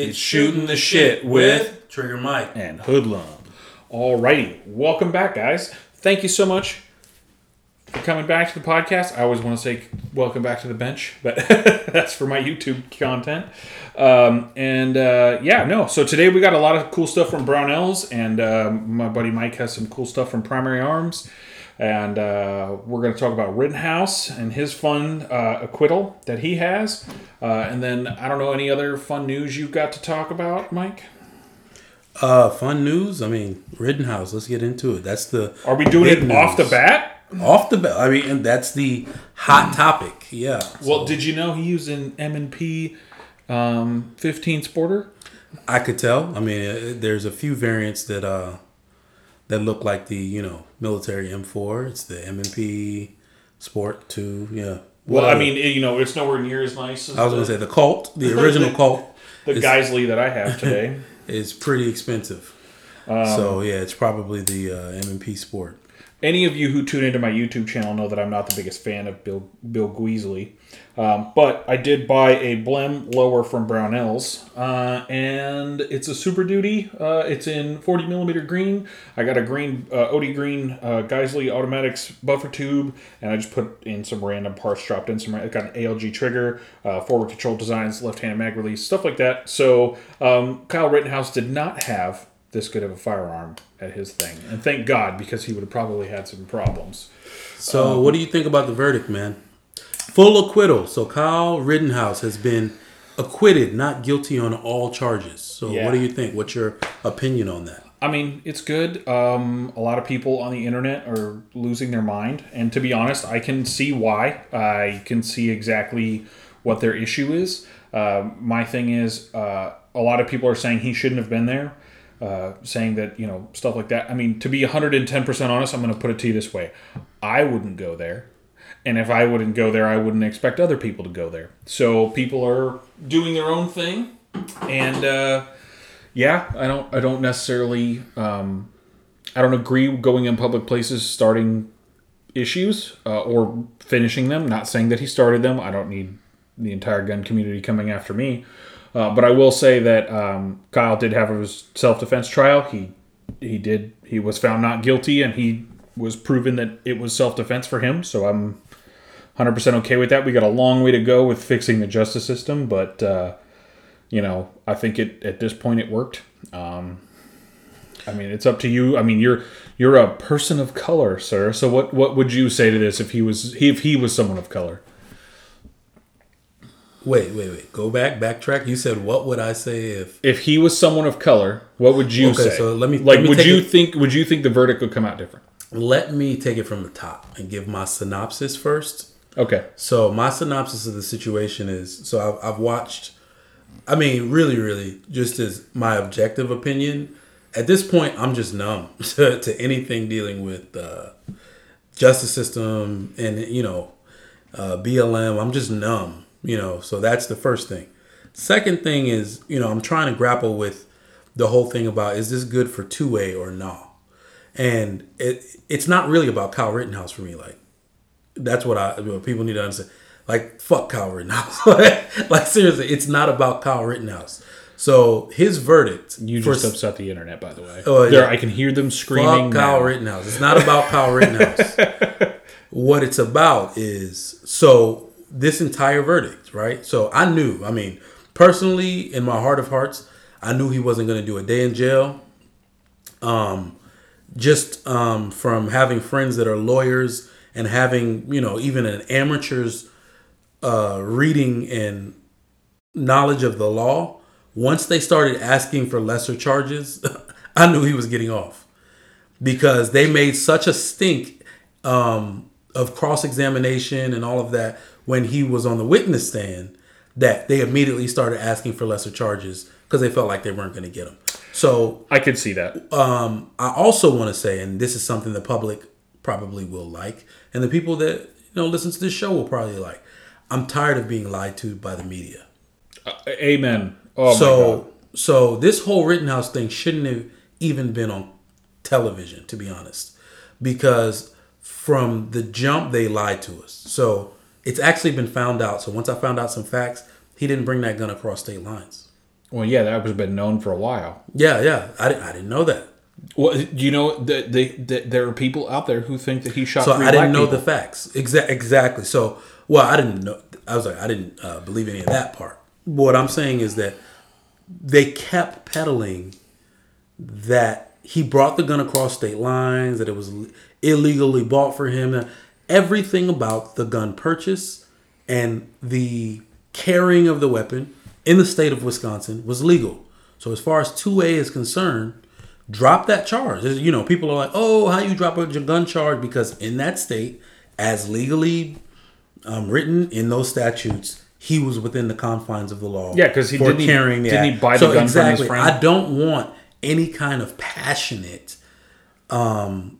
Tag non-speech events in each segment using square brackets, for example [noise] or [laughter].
It's shooting the shit with Trigger Mike. and Hoodlum. Alrighty, welcome back, guys. Thank you so much for coming back to the podcast. I always want to say welcome back to the bench, but [laughs] that's for my YouTube content. Um, and uh, yeah, no. So today we got a lot of cool stuff from Brownells, and um, my buddy Mike has some cool stuff from Primary Arms. And uh, we're going to talk about Rittenhouse and his fun uh, acquittal that he has. Uh, and then I don't know any other fun news you've got to talk about, Mike. Uh, fun news. I mean, Rittenhouse. Let's get into it. That's the Are we doing it off the bat? Off the bat. I mean, and that's the hot topic. Yeah. Well, did you know he used an M and P um, 15 sporter? I could tell. I mean, uh, there's a few variants that uh that look like the you know military M4. It's the M&P Sport 2. Yeah. Well, I mean, it- you know, it's nowhere near as nice as I was the, gonna say the Colt, the [laughs] original Colt, the is- Geissele that I have today. [laughs] is pretty expensive. Um, so yeah, it's probably the uh, M&P Sport. Any of you who tune into my YouTube channel know that I'm not the biggest fan of Bill Bill Geissele, um, but I did buy a Blem lower from Brownells, uh, and it's a Super Duty. Uh, it's in 40 millimeter green. I got a green uh, OD green uh, Geissele automatics buffer tube, and I just put in some random parts, dropped in some. I got an ALG trigger, uh, forward control designs, left-handed mag release, stuff like that. So um, Kyle Rittenhouse did not have this good of a firearm at his thing, and thank God because he would have probably had some problems. So, Um, what do you think about the verdict, man? Full acquittal. So, Kyle Rittenhouse has been acquitted, not guilty on all charges. So, Yeah. what do you think? What's your opinion on that? I mean, it's good. Um, a lot of people on the internet are losing their mind, and to be honest, I can see why. I can see exactly what their issue is. Uh, my thing is, uh, a lot of people are saying he shouldn't have been there, uh, saying that you know stuff like that. I mean, to be 110 percent honest, I'm going to put it to you this way: I wouldn't go there. And if I wouldn't go there, I wouldn't expect other people to go there. So people are doing their own thing, and uh, yeah, I don't I don't necessarily um, I don't agree going in public places starting issues uh, or finishing them. Not saying that he started them. I don't need the entire gun community coming after me. Uh, but I will say that um, Kyle did have his self defense trial. He he did he was found not guilty and he was proven that it was self defense for him. So I'm 100% okay with that. We got a long way to go with fixing the justice system, but uh, you know, I think it at this point it worked. Um, I mean, it's up to you. I mean, you're you're a person of color, sir. So what what would you say to this if he was if he was someone of color? Wait, wait, wait. Go back, backtrack. You said, what would I say if. If he was someone of color, what would you Okay, say? so let me- like. let me would you it- think? Would you think the verdict would come out different? Let me take it from the top and give my synopsis first. Okay. So my synopsis of the situation is so I've, I've watched. I mean, really, really, just as my objective opinion. At this point, I'm just numb [laughs] to, to anything dealing with uh, justice system and you know uh, BLM. I'm just numb, you know. So that's the first thing. Second thing is, you know, I'm trying to grapple with the whole thing about is this good for two A or no, and it it's not really about Kyle Rittenhouse for me. Like that's what I what people need to understand. Like fuck Kyle Rittenhouse. [laughs] like seriously, it's not about Kyle Rittenhouse. So his verdict. You for just upset the internet, by the way. Oh, there. I can hear them screaming. Fuck Kyle now. Rittenhouse. It's not about Kyle [laughs] Rittenhouse. what it's about is so this entire verdict, right? So I knew, I mean, personally, in my heart of hearts, I knew he wasn't going to do a day in jail. Um, just um, from having friends that are lawyers and having, you know, even an amateur's uh, reading and knowledge of the law, once they started asking for lesser charges, [laughs] I knew he was getting off because they made such a stink um, of cross examination and all of that when he was on the witness stand that they immediately started asking for lesser charges because they felt like they weren't going to get them. So I could see that. um, I also want to say, and this is something the public probably will like, and the people that you know listen to this show will probably like. I'm tired of being lied to by the media. Amen. Oh my god. so, so this whole Rittenhouse thing shouldn't have even been on television, to be honest, because from the jump they lied to us. So it's actually been found out. So once I found out some facts, he didn't bring that gun across state lines. Well, yeah, that was been known for a while. Yeah, yeah. I didn't, I didn't know that. Well, you know that they, that there are people out there who think that he shot. So I didn't know people. the facts. Exa- exactly. So, well, I didn't know. I was like, I didn't uh, believe any of that part. What I'm saying is that they kept peddling that he brought the gun across state lines, that it was illegally bought for him. Everything about the gun purchase and the carrying of the weapon in the state of Wisconsin was legal. So as far as 2A is concerned, drop that charge. You know, people are like, "Oh, how you drop a gun charge?" Because in that state, as legally um, written in those statutes, he was within the confines of the law. Yeah, 'cause he- didn't he- the didn't he buy the so gun from his exactly, friend? I don't want any kind of passionate um,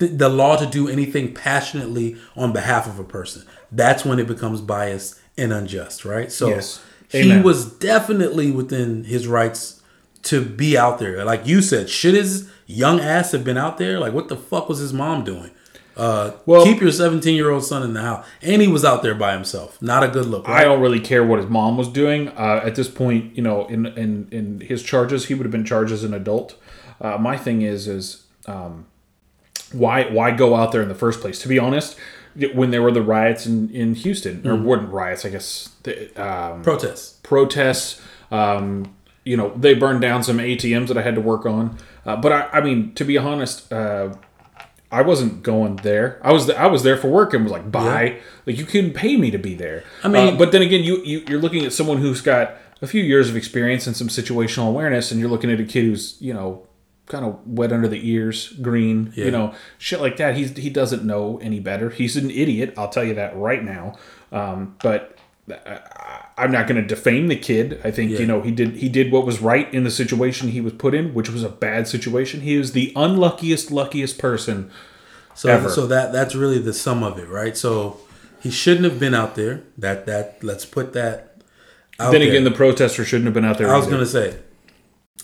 the, the law to do anything passionately on behalf of a person. That's when it becomes biased and unjust, right? So Yes. he was definitely within his rights to be out there. Like you said, should his young ass have been out there? Like what the fuck was his mom doing? Uh, Well- keep your 17 year old son in the house. And he was out there by himself. Not a good look. I don't really care what his mom was doing. Uh, at this point, you know, in, in in his charges, he would have been charged as an adult. Uh, my thing is, is um, why why go out there in the first place? To be honest, when there were the riots in in Houston, or weren't riots, I guess, the, um, Protests. protests. Um, you know, they burned down some ATMs that I had to work on. Uh, but I, I mean, to be honest, uh, I wasn't going there. I was I was there for work and was like, bye. Like you couldn't pay me to be there. I mean- but then again, you, you you're looking at someone who's got a few years of experience and some situational awareness, and you're looking at a kid who's you know kind of wet under the ears, green, you know, shit like that. He's he doesn't know any better. He's an idiot. I'll tell you that right now. Um, but I'm not going to defame the kid. I think you know he did he did what was right in the situation he was put in, which was a bad situation. He is the unluckiest, luckiest person. So, Ever. so that that's really the sum of it, right? So he shouldn't have been out there. That that let's put that. Out then there. again, the protester shouldn't have been out there. I was gonna say,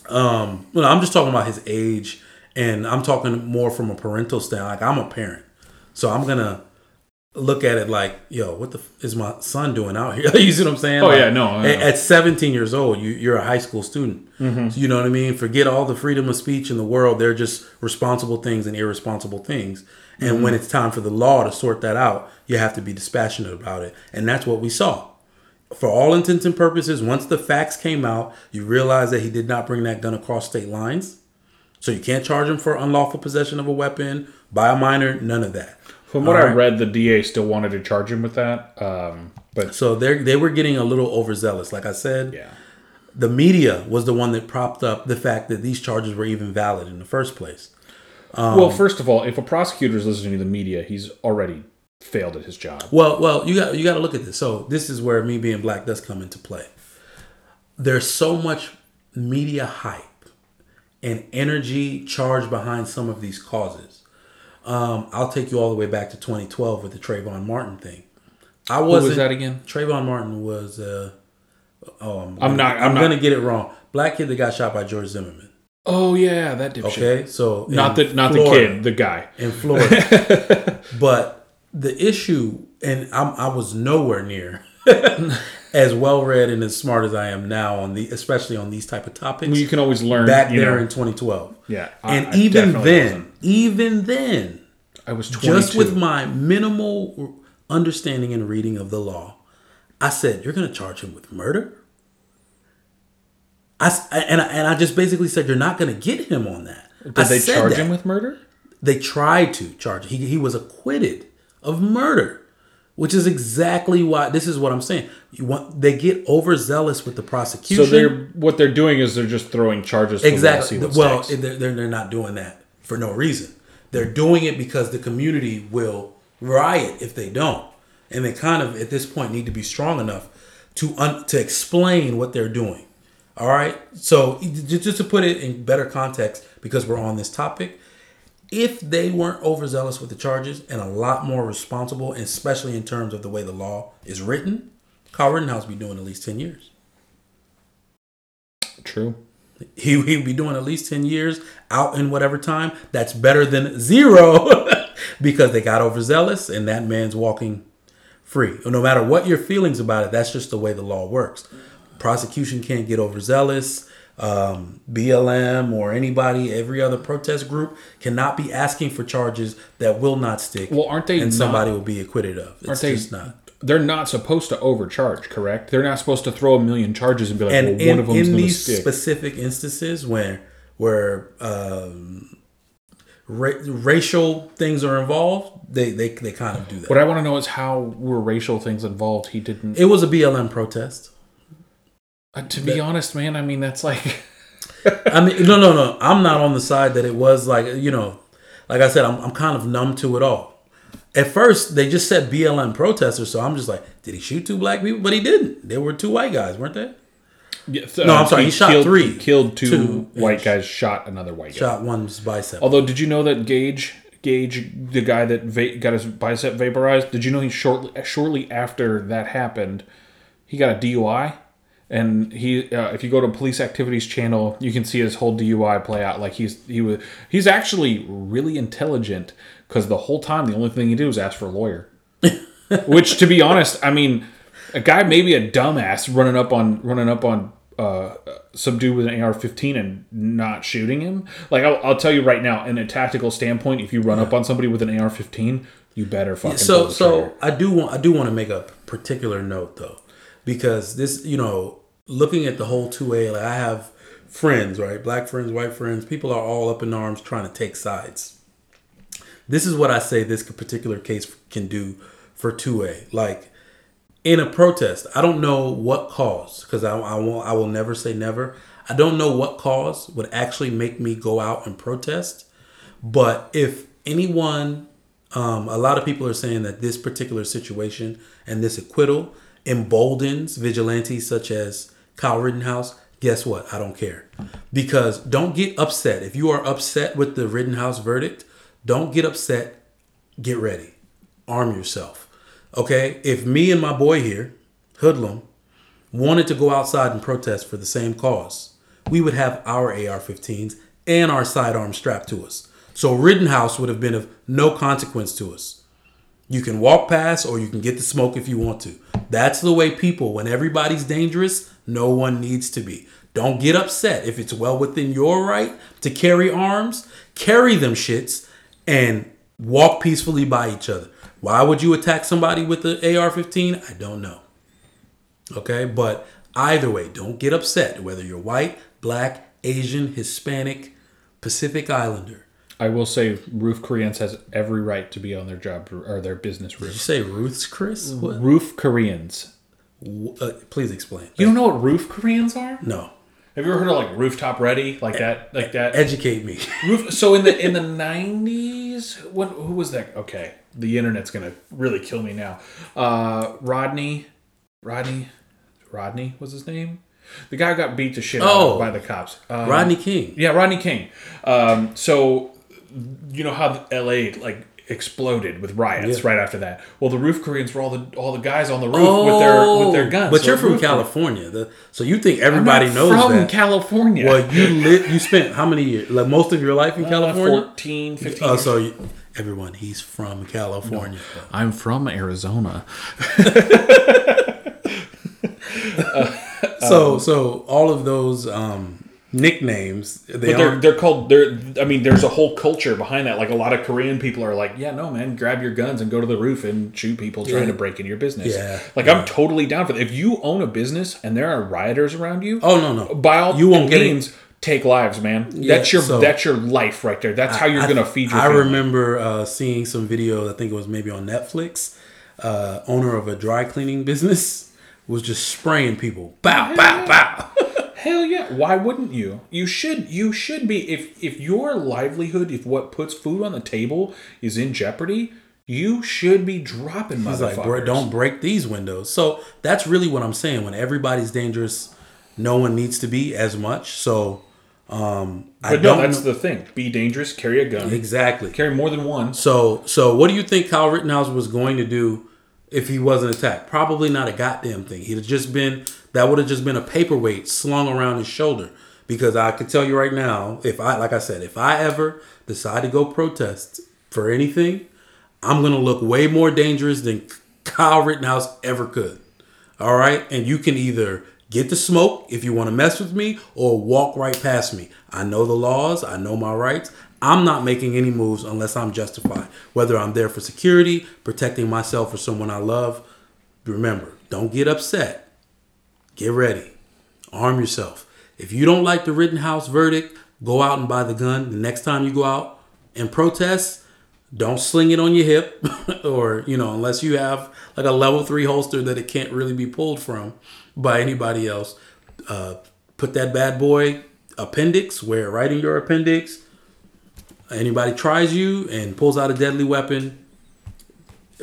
um, well, I'm just talking about his age, and I'm talking more from a parental standpoint. Like I'm a parent, so I'm gonna look at it like, yo, what the f- is my son doing out here? [laughs] you see what I'm saying? Oh, Like, yeah, no, At, at 17 years old, you, you're a high school student. Mm-hmm. So you know what I mean? Forget all the freedom of speech in the world. They're just responsible things and irresponsible things. And Mm-hmm. when it's time for the law to sort that out, you have to be dispassionate about it. And that's what we saw for all intents and purposes, once the facts came out, you realize that he did not bring that gun across state lines. So you can't charge him for unlawful possession of a weapon by a minor, none of that. From what All I read, the DA still wanted to charge him with that. Um, but So they they were getting a little overzealous. Like I said, yeah, the media was the one that propped up the fact that these charges were even valid in the first place. Um, well, first of all, if a prosecutor is listening to the media, he's already failed at his job. Well, well, you got you got to look at this. So this is where me being black does come into play. There's so much media hype and energy charged behind some of these causes. Um, I'll take you all the way back to 2012 with the Trayvon Martin thing. I wasn't. was that again? Trayvon Martin was. Uh, oh, I'm, I'm not- I'm I'm not- gonna get it wrong. Black kid that got shot by George Zimmerman. Oh yeah, that dipshit. Okay, so Not in the not Florida- the kid, the guy. in Florida. [laughs] but the issue, and I'm, I was nowhere near [laughs] as well read and as smart as I am now on the, especially on these type of topics. You can always learn. back there know. in 2012, yeah, I- and I even then, wasn't. even then, I was 22. just with my minimal understanding and reading of the law, I said, "You're going to charge him with murder." I and I, and I just basically said, "You're not going to get him on that." Did I they charge that. him with murder? They tried to charge. He he was acquitted of murder, which is exactly why. This is what I'm saying. You want they get overzealous with the prosecution. So they're what they're doing is they're just throwing charges. Exactly. Well, they're, they're they're not doing that for no reason. They're doing it because the community will riot if they don't, and they kind of at this point need to be strong enough to un, to explain what they're doing. All right. So just to put it in better context, because we're on this topic, if they weren't overzealous with the charges and a lot more responsible, especially in terms of the way the law is written, Kyle Rittenhouse be doing at least ten years. True. He he'd be doing at least ten years out in whatever time. That's better than zero [laughs] because they got overzealous and that man's walking free. No matter what your feelings about it, that's just the way the law works. prosecution can't get overzealous. Um, BLM or anybody, every other protest group cannot be asking for charges that will not stick. Well, aren't they and not- somebody will be acquitted of? It's Aren't they? just not. They're not supposed to overcharge, correct? They're not supposed to throw a million charges and be like, and well, in, one of them's in going to these stick. specific instances where where um, ra- racial things are involved, they they, they kind of do that. what I want to know is how were racial things involved? He didn't. It was a BLM protest. Uh, to be honest, man, I mean that's like [laughs] I mean, no, no, no. I'm not on the side that it was like you know, like I said, I'm I'm kind of numb to it all. At first, they just said BLM protesters, so I'm just like, did he shoot two black people? But he didn't. They were two white guys, weren't they? no. I'm sorry, he shot killed, three. he killed two, Two, white yeah. guys, shot another white guy. Shot one's bicep. Although, did you know that Gaige, Gaige, the guy that va- got his bicep vaporized, did you know he shortly shortly after that happened, he got a DUI, and he, uh, if you go to Police Activities channel, you can see his whole DUI play out. Like he's he was he's actually really intelligent because the whole time the only thing he did was ask for a lawyer. [laughs] Which, to be honest, I mean, a guy maybe a dumbass running up on running up on uh, some dude with an AR-15 and not shooting him. Like I'll, I'll tell you right now, in a tactical standpoint, if you run up on somebody with an AR-15, you better fucking. so so. I do want I do want to make a particular note though, because this you know looking at the whole two A like I have friends right black friends white friends people are all up in arms trying to take sides. This is what I say this particular case can do for two A like in a protest. I don't know what cause because I I won't I will never say never. I don't know what cause would actually make me go out and protest, but if anyone um, a lot of people are saying that this particular situation and this acquittal emboldens vigilantes such as Kyle Rittenhouse. Guess what? I don't care. Because don't get upset. If you are upset with the Rittenhouse verdict, don't get upset. Get ready. Arm yourself. Okay? If me and my boy here, Hoodlum, wanted to go outside and protest for the same cause, we would have our AR 15s and our sidearms strapped to us. So Rittenhouse would have been of no consequence to us. You can walk past or you can get the smoke if you want to. That's the way people, when everybody's dangerous, no one needs to be. Don't get upset. If it's well within your right to carry arms, carry them shits and walk peacefully by each other. Why would you attack somebody with the AR 15? I don't know. Okay, but either way, don't get upset whether you're white, black, Asian, Hispanic, Pacific Islander. I will say, Roof Koreans has every right to be on their job or their business roof. Did you say Ruth's Chris? What? Roof Koreans. Uh, please explain. You don't know what roof Koreans are? No. Have you ever heard of like rooftop ready, like that, like that? Educate me. [laughs] Roof. So in the in the nineties, who was that? Okay, the internet's gonna really kill me now. Uh, Rodney, Rodney, Rodney was his name. The guy got beat to shit Oh. by the cops. Um, Rodney King. Yeah, Rodney King. Um, so you know how L.A. like exploded with riots Yeah. right after that. Well, the roof Koreans were all the all the guys on the roof with their with their guns. Oh, But So you're from California, the, so you think I'm everybody not knows from that. California. well, you lit. You spent how many years? Like most of your life in Uh, California. 14, 15 Oh, years. so you, everyone, he's from California. I'm from Arizona. [laughs] [laughs] So, so all of those um, nicknames, they But they're they're called they're I mean there's a whole culture behind that. Like a lot of Korean people are like, yeah, no man, grab your guns and go to the roof and shoot people trying Yeah. to break into your business. Yeah. Like I'm totally down for that. If you own a business and there are rioters around you, Oh no, no. by all You won't get it. means take lives, man. Yeah, that's your so- that's your life right there. That's how you're I- gonna feed your I family. remember uh, seeing some video. I think it was maybe on Netflix. Uh, owner of a dry cleaning [laughs] business was just spraying people. Bow, bow, bow. Hell yeah! Why wouldn't you? You should. You should be. If if your livelihood, if what puts food on the table is in jeopardy, you should be dropping He's motherfuckers. like, "Bro, don't break these windows. So that's really what I'm saying. When everybody's dangerous, no one needs to be as much. So um, I no, don't that's know- the thing. Be dangerous. Carry a gun. exactly. Carry more than one. So, so what do you think Kyle Rittenhouse was going to do if he wasn't attacked? Probably not a goddamn thing. He'd have just been that would have just been a paperweight slung around his shoulder. Because I can tell you right now, if I like I said, if I ever decide to go protest for anything, I'm gonna look way more dangerous than Kyle Rittenhouse ever could. All right, and you can either Get the smoke if you want to mess with me, or walk right past me. I know the laws. I know my rights. I'm not making any moves unless I'm justified. Whether I'm there for security, protecting myself or someone I love. Remember, don't get upset. Get ready. Arm yourself. If you don't like the Rittenhouse verdict, go out and buy the gun. The next time you go out and protest, don't sling it on your hip [laughs] or, you know, unless you have like a level three holster that it can't really be pulled from by anybody else. Uh, put that bad boy appendix, wear it right in your appendix. Anybody tries you and pulls out a deadly weapon,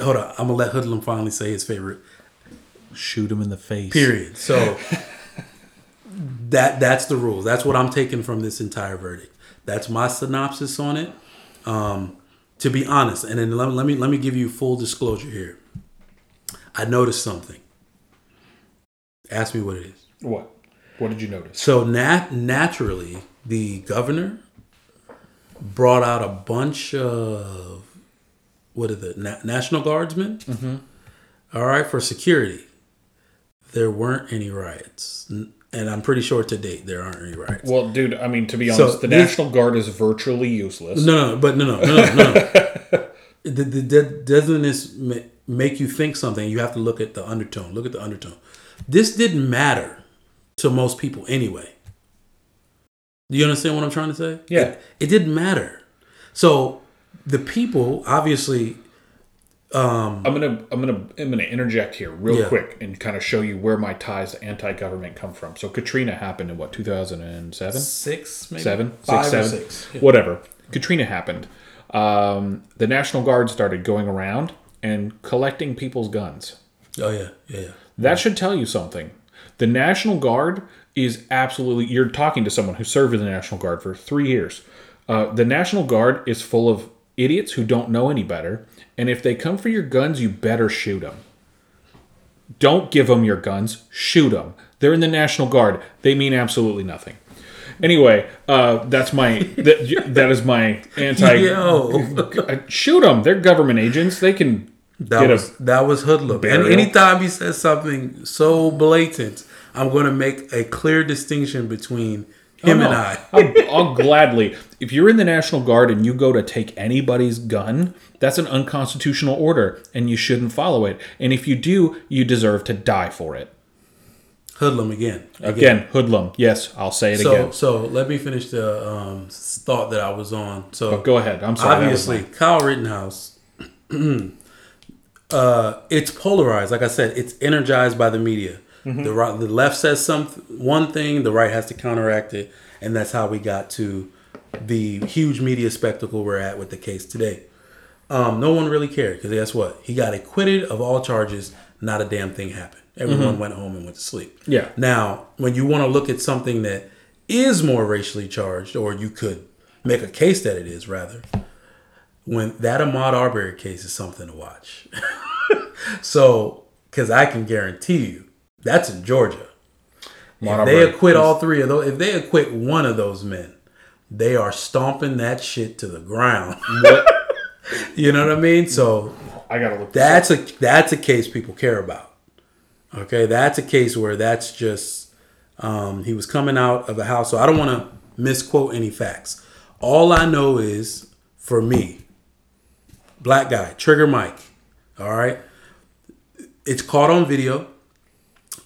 hold on, I'm gonna let Hoodlum finally say his favorite. Shoot him in the face. Period. So that that's the rule. That's what I'm taking from this entire verdict. That's my synopsis on it. Um, to be honest, and then let, let me let me give you full disclosure here. I noticed something. Ask me what it is. What? What did you notice? So nat- naturally, the governor brought out a bunch of what are the Na- National Guardsmen? Mm-hmm. All right, for security. There weren't any riots, and I'm pretty sure to date there aren't any riots. Well, dude, I mean, to be So honest, the this- National Guard is virtually useless. No, no, but no, no, no, no. no. [laughs] the, the, the, doesn't this make you think something? You have to look at the undertone. Look at the undertone. This didn't matter to most people anyway. Do you understand what I'm trying to say? Yeah. It, it didn't matter. So the people obviously. Um, I'm gonna I'm gonna I'm gonna interject here real Yeah. quick and kind of show you where my ties to anti-government come from. So Katrina happened in what 2007, six, maybe seven, five six, or seven, six. Yeah. whatever. Katrina happened. Um, the National Guard started going around and collecting people's guns. Oh yeah, yeah, yeah. That should tell you something. The National Guard is absolutely. You're talking to someone who served in the National Guard for three years. Uh, the National Guard is full of idiots who don't know any better. And if they come for your guns, you better shoot them. Don't give them your guns. Shoot them. They're in the National Guard. They mean absolutely nothing. Anyway, uh, that's my [laughs] that, that is my anti. Yo. [laughs] Shoot them. They're government agents. They can That get was that was hoodlum. And anytime he says something so blatant, I'm going to make a clear distinction between him Oh, No, and I. [laughs] I'll, I'll gladly. If you're in the National Guard and you go to take anybody's gun, that's an unconstitutional order and you shouldn't follow it. And if you do, you deserve to die for it. Hoodlum again. Again, hoodlum. Yes, I'll say it So again. so let me finish the um, thought that I was on. So But go ahead. I'm sorry. obviously Kyle Rittenhouse. [clears throat] uh, it's polarized. Like I said, it's energized by the media. Mm-hmm. The right, the left says some one thing, the right has to counteract it, and that's how we got to the huge media spectacle we're at with the case today. Um, no one really cared because guess what? He got acquitted of all charges. Not a damn thing happened. Everyone went home and went to sleep. Mm-hmm. Yeah. Now, when you want to look at something that is more racially charged, or you could make a case that it is, rather, when that Ahmaud Arbery case is something to watch. [laughs] so, because I can guarantee you, that's in Georgia. If they acquit all three of those, if they acquit one of those men, they are stomping that shit to the ground. [laughs] You know what I mean? So I gotta look. That's a that's a case people care about. Okay, that's a case where that's just um, he was coming out of a house. So I don't want to misquote any facts. All I know is for me, black guy, Trigger Mike. All right, it's caught on video.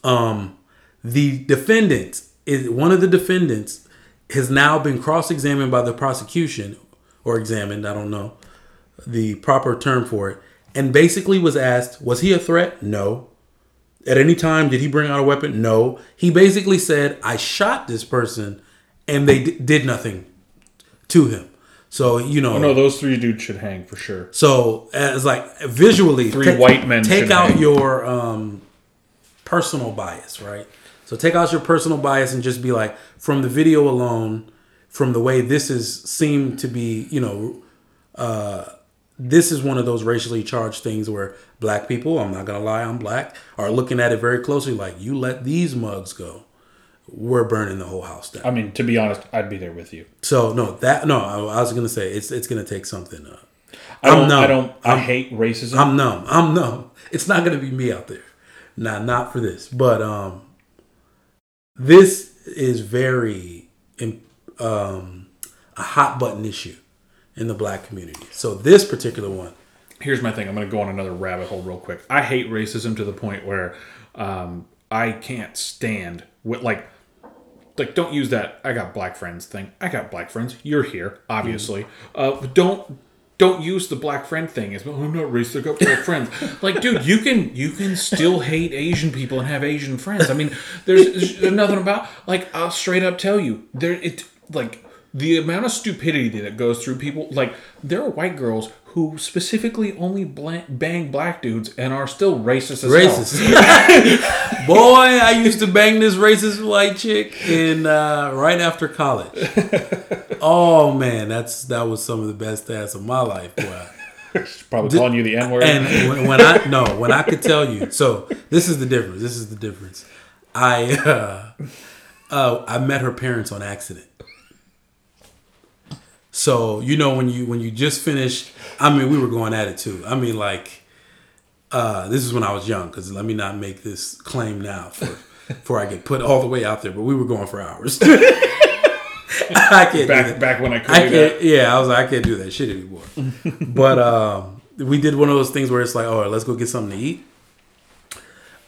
Um, the defendant is one of the defendants has now been cross-examined by the prosecution or examined. I don't know the proper term for it, and basically was asked, was he a threat? No. At any time, did he bring out a weapon? No. He basically said, I shot this person, and they d- did nothing to him. So you know, Oh, no, those three dudes should hang for sure. so as like visually, Three white men Take out hang. your um, personal bias, right? So take out your personal bias and just be like, from the video alone, from the way this is seemed to be, you know, uh, this is one of those racially charged things where black people, I'm not gonna lie, I'm black, are looking at it very closely. Like, you let these mugs go, we're burning the whole house down. I mean, to be honest, I'd be there with you. So no, that no, I, I was gonna say it's it's gonna take something. Uh, I don't. numb. I don't. I I'm- hate racism. I'm numb. I'm numb. It's not gonna be me out there. Nah, not for this. But um, this is very um, a hot button issue in the black community. So this particular one, here's my thing. I'm going to go on another rabbit hole real quick. I hate racism to the point where um, I can't stand with like like don't use that I got black friends thing. I got black friends. You're here, obviously. Uh, don't don't use the black friend thing as well. Oh, I'm not racist. I got black friends. Like, dude, you can you can still hate Asian people and have Asian friends. I mean, there's, there's nothing about like I'll straight up tell you there it like the amount of stupidity that goes through people. Like, there are white girls who specifically only bang black dudes and are still racist as racist. [laughs] Boy, I used to bang this racist white chick in uh, right after college. [laughs] oh man, that's that was some of the best ass of my life. Boy. She's probably calling you the N word. And when, when, I no, when I could tell you, so this is the difference. This is the difference. I uh, uh, I met her parents on accident. So you know when you when you just finished, I mean we were going at it too. I mean like, uh, this is when I was young. Because let me not make this claim now for [laughs] before I get put all the way out there. But we were going for hours. [laughs] I can't back back when I could. I can't. Yeah, I was like I can't do that shit anymore. [laughs] but um, we did one of those things where it's like, all right, let's go get something to eat.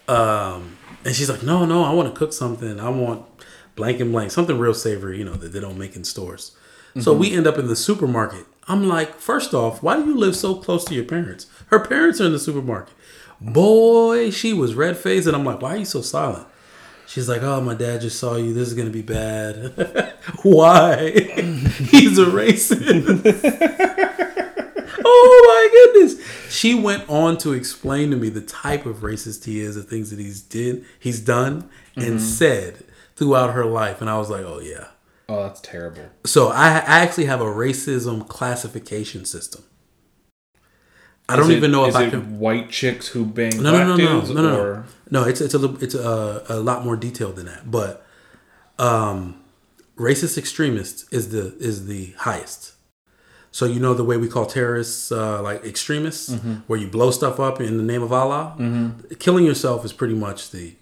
Um, and she's like, no, no, I want to cook something. I want blank and blank, something real savory, you know, that they don't make in stores. Mm-hmm. So we end up in the supermarket. I'm like, first off, why do you live so close to your parents? Her parents are in the supermarket. Boy, she was red faced, and I'm like, why are you so silent? She's like, oh, my dad just saw you. This is gonna be bad. [laughs] why? [laughs] He's a racist. [laughs] oh my goodness. She went on to explain to me the type of racist he is, the things that he's did, he's done, mm-hmm. and said throughout her life, and I was like, oh yeah. Oh, that's terrible. So I, I actually have a racism classification system. I don't it, even know if I can. White chicks who bang no, black no, no, dudes, no, no, no, no. No, it's it's a it's a, a lot more detailed than that. But um, racist extremist is the is the highest. So you know the way we call terrorists uh, like extremists, mm-hmm. where you blow stuff up in the name of Allah. Mm-hmm. Killing yourself is pretty much the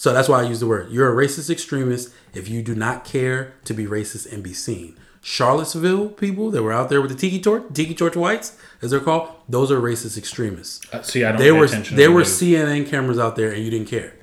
so that's why I use the word. You're a racist extremist if you do not care to be racist and be seen. Charlottesville people that were out there with the tiki torch, tiki torch whites, as they're called, those are racist extremists. Uh, see, I don't. There were there were CNN cameras out there, and you didn't care.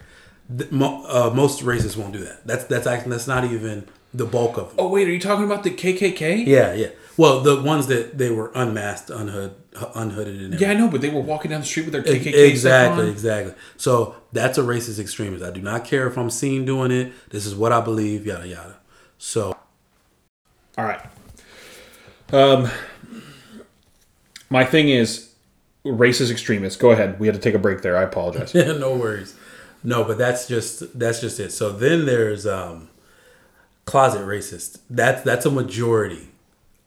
The, uh, most racists won't do that. That's that's actually that's not even the bulk of them. Oh wait, are you talking about the KKK? Yeah, yeah. Well, the ones that they were unmasked, unhood, unhooded, and everything. yeah, I know, but they were walking down the street with their KKK. Exactly, exactly. So that's a racist extremist. I do not care if I'm seen doing it. This is what I believe. Yada yada. So, all right. Um, my thing is racist extremists. Go ahead. We had to take a break there. I apologize. Yeah, [laughs] no worries. No, but that's just that's just it. So then there's um, closet racist. That's that's a majority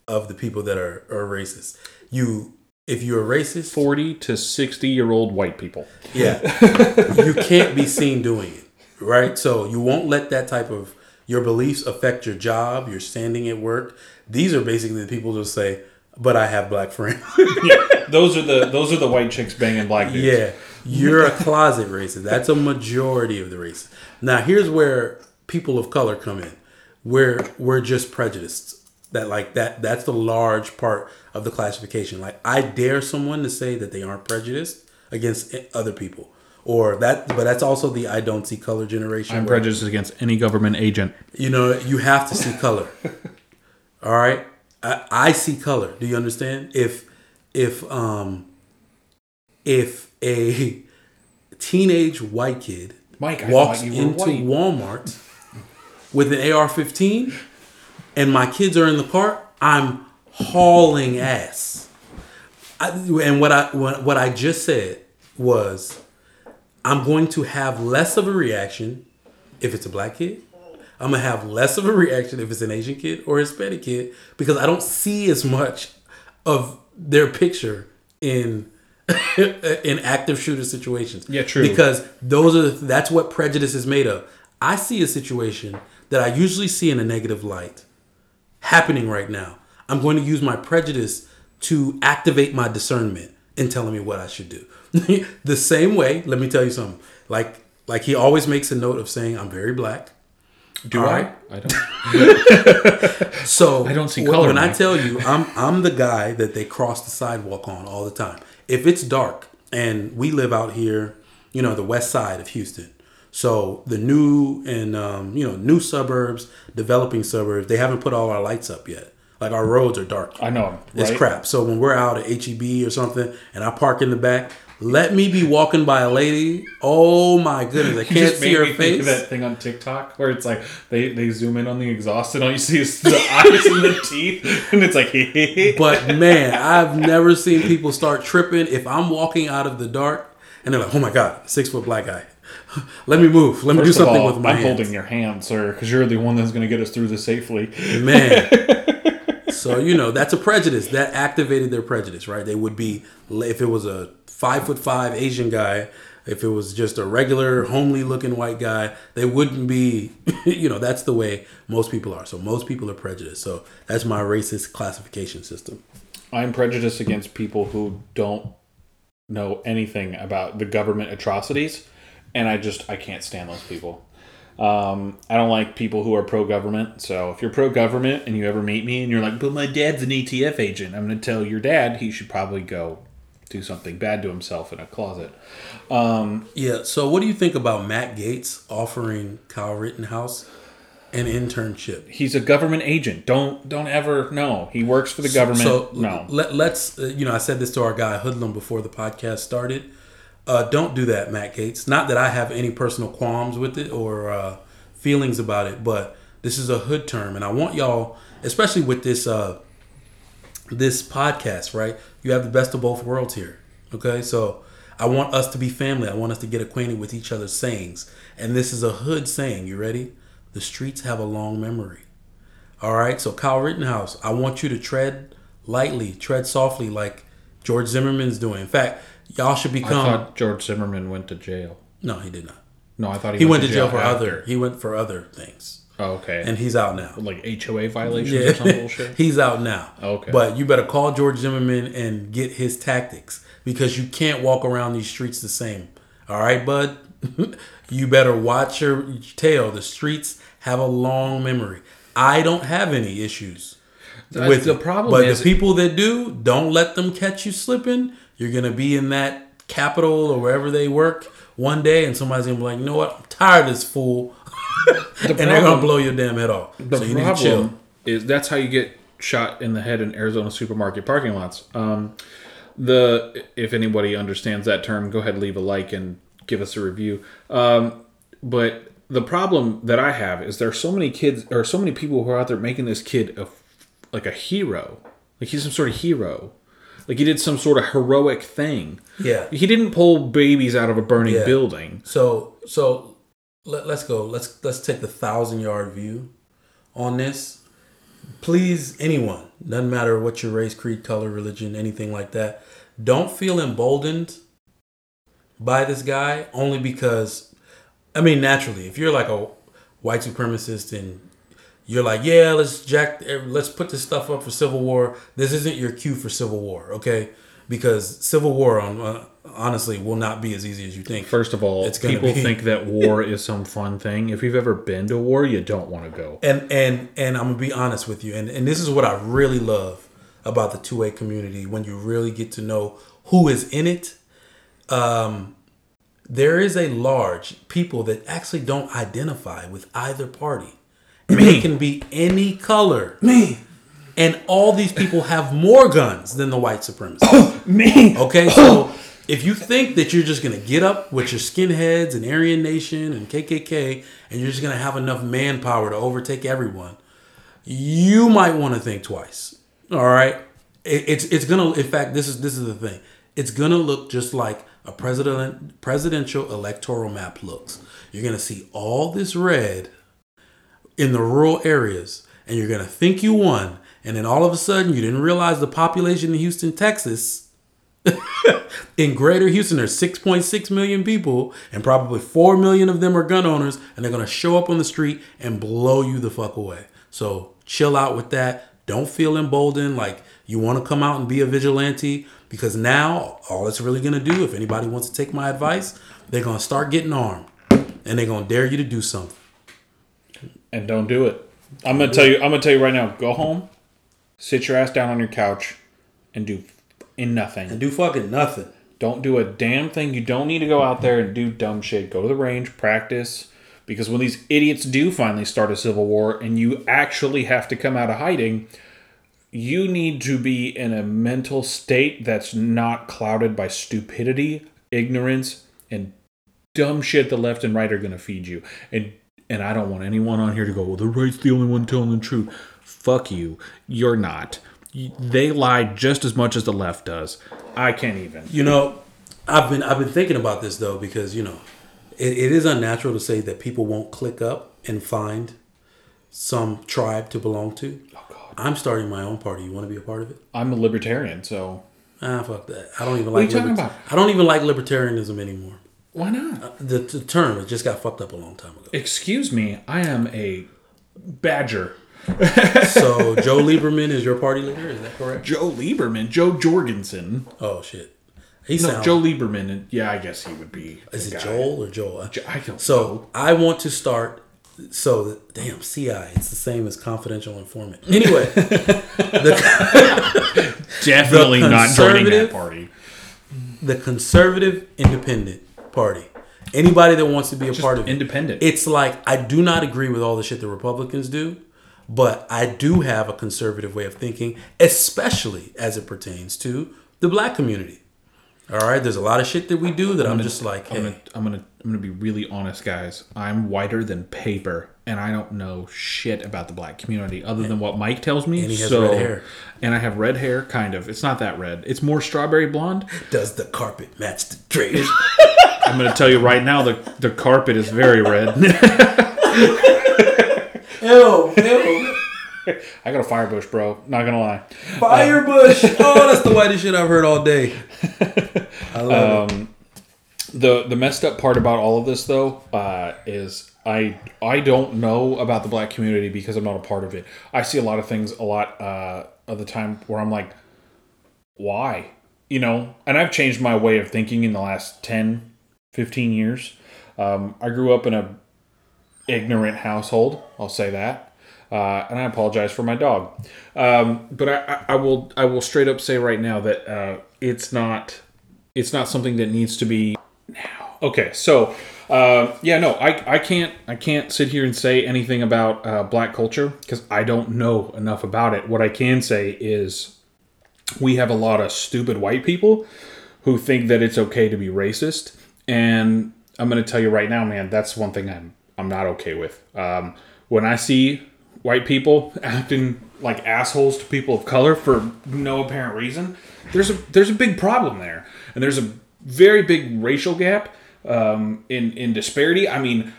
of the people that are, are racist. You if you're a racist 40 to 60 year old white people. Yeah. [laughs] you can't be seen doing it. Right? So you won't let that type of your beliefs affect your job, your standing at work. These are basically the people who say, but I have black friends. [laughs] yeah, those are the those are the white chicks banging black dudes. Yeah, you're a closet racist. That's a majority of the races. Now, here's where people of color come in. We're we're just prejudiced that like that that's the large part of the classification. Like i dare someone to say that they aren't prejudiced against other people. Or that but that's also the i don't see color generation i'm prejudiced against any government agent. You know you have to see color. [laughs] All right? I, I see color. Do you understand? If if um if a teenage white kid Mike, walks into walmart with an ar-15 and my kids are in the car, I'm hauling ass. I, and what I what I just said was, I'm going to have less of a reaction if it's a black kid. I'm gonna have less of a reaction if it's an Asian kid or a Hispanic kid because I don't see as much of their picture in [laughs] in active shooter situations. Yeah, true. Because those are that's what prejudice is made of. I see a situation that I usually see in a negative light happening right now. I'm going to use my prejudice to activate my discernment in telling me what I should do. [laughs] the same way, let me tell you something. Like like he always makes a note of saying I'm very black. Do All I? right. I don't. [laughs] [laughs] So I don't see color, When I tell you, I'm I'm the guy that they cross the sidewalk on all the time. If it's dark and we live out here, you know, the west side of Houston. So the new and um, you know new suburbs, developing suburbs, they haven't put all our lights up yet. Like our roads are dark. I know. It's crap. So when we're out at HEB or something and I park in the back, let me be walking by a lady. Oh my goodness, I [laughs] can't see her face. of that thing on TikTok where it's like they, they zoom in on the exhaust and all you see is the [laughs] eyes and the teeth, and it's like, [laughs] But man, I've never seen people start tripping if I'm walking out of the dark and they're like, "Oh my god, six foot black guy, [laughs] let me move, let me do First something all, with my I'm hands." holding your hand, sir, because you're the one that's going to get us through this safely. [laughs] man. [laughs] so you know that's a prejudice that activated their prejudice, right? They would be if it was a five foot five Asian guy, if it was just a regular homely looking white guy, they wouldn't be. You know that's the way most people are. So most people are prejudiced. So that's my racist classification system. I'm prejudiced against people who don't know anything about the government atrocities, and I just I can't stand those people. Um, I don't like people who are pro government. So if you're pro government and you ever meet me and you're like, "But my dad's an ATF agent," I'm going to tell your dad he should probably go do something bad to himself in a closet. Yeah. So, what do you think about Matt Gaetz offering Kyle Rittenhouse an internship? He's a government agent. Don't don't ever no. He works for the government. So, no. Let, let's. Uh, you know, I said this to our guy Hoodlum before the podcast started. Uh, don't do that, Matt Gaetz. Not that I have any personal qualms with it or uh, feelings about it, but this is a hood term, and I want y'all, especially with this uh, this podcast, right? You have the best of both worlds here. Okay, so I want us to be family. I want us to get acquainted with each other's sayings, and this is a hood saying. You ready? The streets have a long memory. All right, so Kyle Rittenhouse, I want you to tread lightly, tread softly, like George Zimmerman's doing. In fact, y'all should become. I thought George Zimmerman went to jail. no, he did not. No, I thought he, He went to jail for after. other. He went for other things, Oh, okay. and he's out now. like HOA violations or some bullshit. [laughs] he's out now. Oh, okay. But you better call George Zimmerman and get his tactics because you can't walk around these streets the same. All right, bud? [laughs] you better watch your tail. The streets have a long memory. I don't have any issues with the problem but is- the people that do, don't let them catch you slipping. You're gonna be in that capital or wherever they work one day, and somebody's gonna be like, you know what? I'm tired of this fool, [laughs] and they're gonna blow your damn head off. The so you need to chill. problem is that's how you get shot in the head in Arizona supermarket parking lots. Um, the if anybody understands that term, go ahead leave a like and give us a review. Um, but the problem that I have is there are so many kids or so many people who are out there making this kid a like a hero, like he's some sort of hero. Like he did some sort of heroic thing. Yeah. He didn't pull babies out of a burning Yeah. building. So so let, let's go. Let's let's take the thousand yard view on this. Please, anyone, doesn't matter what your race, creed, color, religion, anything like that, don't feel emboldened by this guy only because I mean naturally, if you're like a white supremacist and you're like, yeah, let's jack, let's put this stuff up for civil war. This isn't your cue for civil war, okay? Because civil war, on uh, honestly, will not be as easy as you think. First of all, It's people be- think that war [laughs] is some fun thing. If you've ever been to war, you don't want to go. and and and I'm gonna be honest with you, and and this is what I really love about the two A community when you really get to know who is in it. Um, there is a large people that actually don't identify with either party. They can be any color. Me. And all these people have more guns than the white supremacists. Oh, me. Okay, oh. so if you think that you're just gonna get up with your skinheads and Aryan Nation and KKK, and you're just gonna have enough manpower to overtake everyone, you might want to think twice. All right, it, it's it's gonna. In fact, this is this is the thing. It's gonna look just like a president presidential electoral map looks. You're gonna see all this red in the rural areas, and you're gonna think you won, and then all of a sudden you didn't realize the population in Houston, Texas [laughs] in greater Houston, there's 6.6 million people, and probably 4 million of them are gun owners, and they're going to show up on the street and blow you the fuck away. So chill out with that. Don't feel emboldened like you want to come out and be a vigilante because now all it's really going to do, if anybody wants to take my advice, they're going to start getting armed and they're going to dare you to do something. And don't do it. I'm gonna tell you. I'm gonna tell you right now. Go home, sit your ass down on your couch, and do in nothing. And do fucking nothing. Don't do a damn thing. You don't need to go out there and do dumb shit. Go to the range, practice. Because when these idiots do finally start a civil war and you actually have to come out of hiding, you need to be in a mental state that's not clouded by stupidity, ignorance, and dumb shit the left and right are going to feed you. And and I don't want anyone on here to go, well, the right's the only one telling the truth. Fuck you. You're not. They lie just as much as the left does. I can't even. You know, I've been I've been thinking about this though because you know, it, it is unnatural to say that people won't click up and find some tribe to belong to. Oh, God. I'm starting my own party. You want to be a part of it? I'm a libertarian, so Ah, fuck that. I don't even like. What are you talking about? I don't even like libertarianism anliever. Why not? Uh, the, the term it just got fucked up a long time ago. Excuse me, I am a badger. [laughs] So Joe Lieberman is your party leader. Is that correct? Joe Lieberman, Joe Jorgensen. Oh shit. He No. Joe Lieberman. and- Yeah, I guess he would be. is it guy. Joel or Joel? Jo- I don't know. So I want to start. So the, damn CI, it's the same as confidential informant. Anyway, [laughs] the, Definitely The not joining that party. the conservative independent party. Anybody that wants to be a part of it. Independent. It's like I do not agree with all the shit the Republicans do, but I do have a conservative way of thinking, especially as it pertains to the black community. All right, there's a lot of shit that we do that I'm, just like, I'm hey, gonna, I'm gonna, I'm gonna be really honest, guys. I'm whiter than paper, and I don't know shit about the black community other than what Mike tells me. And he has so, red hair. And I have red hair, kind of. It's not that red. It's more strawberry blonde. does the carpet match the drapes? [laughs] I'm gonna tell you right now, the the carpet is very red. ew, ew. [laughs] I got a fire bush, bro. Not gonna lie. Fire bush. [laughs] Oh, that's the whitest shit I've heard all day. [laughs] I love it. the the messed up part about all of this though uh, is I I don't know about the black community because I'm not a part of it. I see a lot of things a lot uh, of the time where I'm like, why? You know, and I've changed my way of thinking in the last 10, 15 years. Um, I grew up in a ignorant household. I'll say that, uh, and I apologize for my dog. Um, but I, I, will I will straight up say right now that uh, it's not it's not something that needs to be now. Okay, so uh, yeah, no, I, I can't I can't sit here and say anything about uh, black culture because I don't know enough about it. What I can say is we have a lot of stupid white people who think that it's okay to be racist, and I'm going to tell you right now, man, that's one thing I'm I'm not okay with. Um, when I see white people [laughs] acting like assholes to people of color for no apparent reason, there's a there's a big problem there, and there's a very big racial gap um, in in disparity. I mean,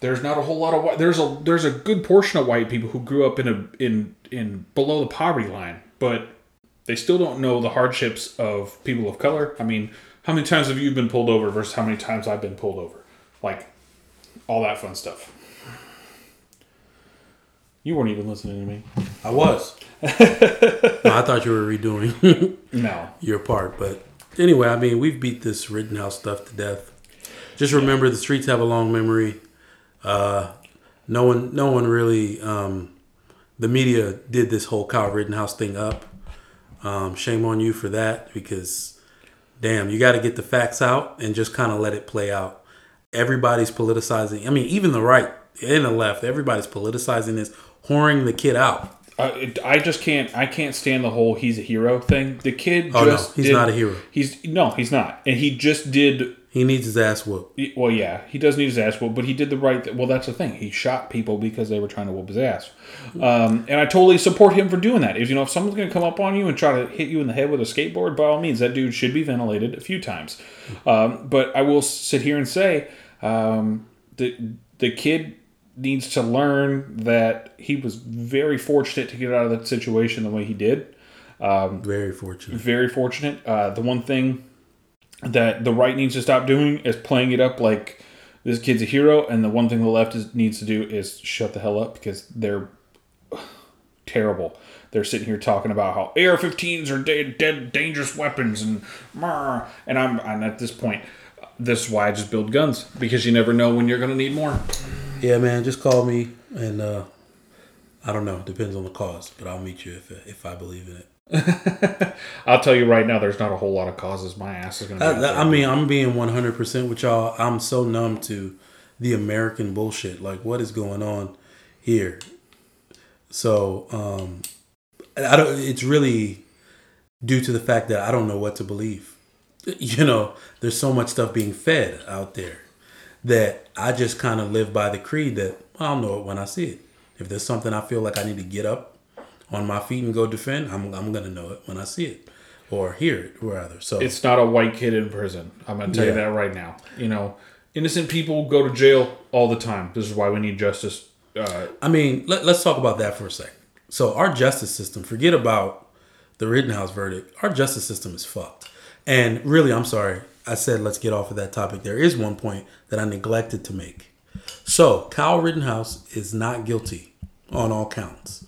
there's not a whole lot of white. There's a there's a good portion of white people who grew up in a in in below the poverty line, but they still don't know the hardships of people of color. I mean, how many times have you been pulled over versus how many times I've been pulled over? Like all that fun stuff. You weren't even listening to me. I was. [laughs] no, I thought you were redoing [laughs] No. your part, but anyway, I mean, we've beat this Rittenhouse stuff to death. Just remember, the streets have a long memory. Uh, no one, no one really. Um, the media did this whole Kyle Rittenhouse thing up. Um, shame on you for that because, damn, you got to get the facts out and just kind of let it play out. Everybody's politicizing. I mean, even the right and the left, everybody's politicizing this, whoring the kid out. It, I just can't. I can't stand the whole "he's a hero" thing. The kid Oh, no, just he's did- not a hero. He's no, he's not, and he just did He needs his ass whooped. Well, yeah, he does need his ass whooped, but he did the right. Th- well, that's the thing. He shot people because they were trying to whoop his ass, um, and I totally support him for doing that. If you know, if someone's going to come up on you and try to hit you in the head with a skateboard, by all means, that dude should be ventilated a few times. Um, but I will sit here and say um, the the kid needs to learn that he was very fortunate to get out of that situation the way he did Very fortunate. very fortunate. Uh, the one thing that the right needs to stop doing is playing it up like this kid's a hero, and the one thing the left is, needs to do is shut the hell up because they're [sighs] terrible. They're sitting here talking about how AR-15s are dead, dead dangerous weapons, and and I'm and at this point, this is why I just build guns because you never know when you're to need more. Yeah, man, just call me and uh I don't know, depends on the cause, but I'll meet you if if I believe in it. [laughs] I'll tell you right now, there's not a whole lot of causes. My ass is gonna. I. I mean, I'm being 100% with y'all. I'm so numb to the American bullshit. Like, what is going on here? So, um, I don't. It's really due to the fact that I don't know what to believe. [laughs] You know, there's so much stuff being fed out there that I just kind of live by the creed that I'll know it when I see it. If there's something I feel like I need to get up on my feet and go defend, I'm I'm gonna know it when I see it or hear it rather. So it's not a white kid in prison. I'm gonna tell you that right now. You know, innocent people go to jail all the time. This is why we need justice. Uh, I mean, let, let's talk about that for a second. So, our justice system, forget about the Rittenhouse verdict. Our justice system is fucked. And really, I'm sorry, I said let's get off of that topic. There is one point that I neglected to make. So, Kyle Rittenhouse is not guilty on all counts.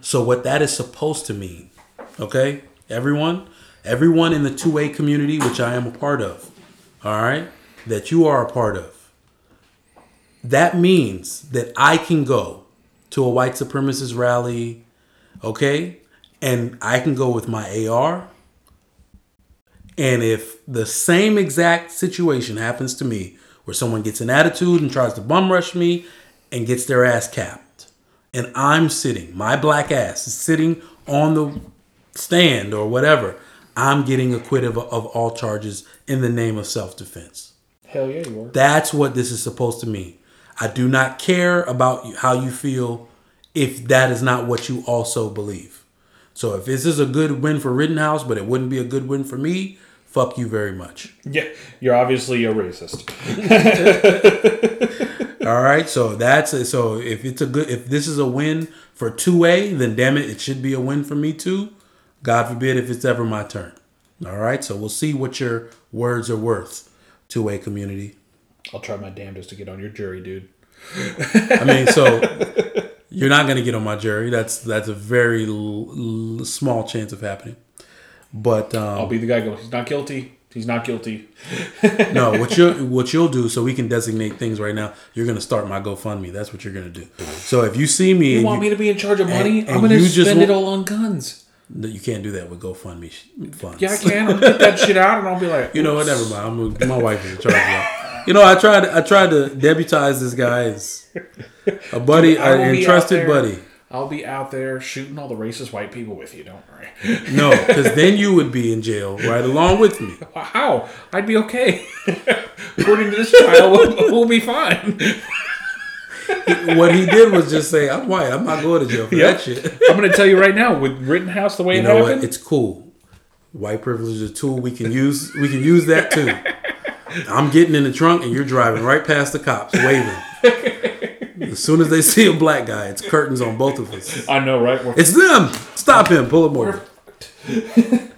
So, what that is supposed to mean, okay, everyone, everyone in the 2A community, which I am a part of, all right, that you are a part of, that means that I can go to a white supremacist rally, okay, and I can go with my AR. And if the same exact situation happens to me, where someone gets an attitude and tries to bum rush me and gets their ass capped, and I'm sitting, my black ass is sitting on the stand or whatever, I'm getting acquitted of, of all charges in the name of self defense. hell yeah, you are. That's what this is supposed to mean. I do not care about how you feel if that is not what you also believe. So if this is a good win for Rittenhouse, but it wouldn't be a good win for me, fuck you very much. Yeah, you're obviously a racist. [laughs] All right, so that's it. So if it's a good, if this is a win for two A, then damn it, it should be a win for me too. God forbid if it's ever my turn. All right, so we'll see what your words are worth, two A community. I'll try my damnedest to get on your jury, dude. I mean, so [laughs] you're not going to get on my jury. That's that's a very l- l- small chance of happening. But I'll um, be the guy going. He's not guilty. He's not guilty. [laughs] no, what you what you'll do, so we can designate things right now. You're going to start my GoFundMe. That's what you're going to do. So if you see me, You and want you, me to be in charge of money? and I'm going to you just spend it all on guns. no, you can't do that with GoFundMe funds. Yeah, I can. I'll get that shit out, and I'll be like, You know what? Never mind. I'm gonna, my wife is in charge of. You know, I tried. I tried to debutize this guy as a buddy, an entrusted buddy. I'll be out there shooting all the racist white people with you. Don't worry. No, because then you would be in jail right along with me. [laughs] How? I'd be okay. [laughs] According to this trial, we'll, we'll be fine. what he did was just say, "I'm white. I'm not going to jail for Yep. that shit." I'm going to tell you right now, with Rittenhouse the way You it know happened, what? It's cool. White privilege is a tool we can use. We can use that too. [laughs] I'm getting in the trunk and you're driving right past the cops, waving. As soon as they see a black guy, it's curtains on both of us. I know, right? We're, It's them. Stop him. Pull him over. [laughs]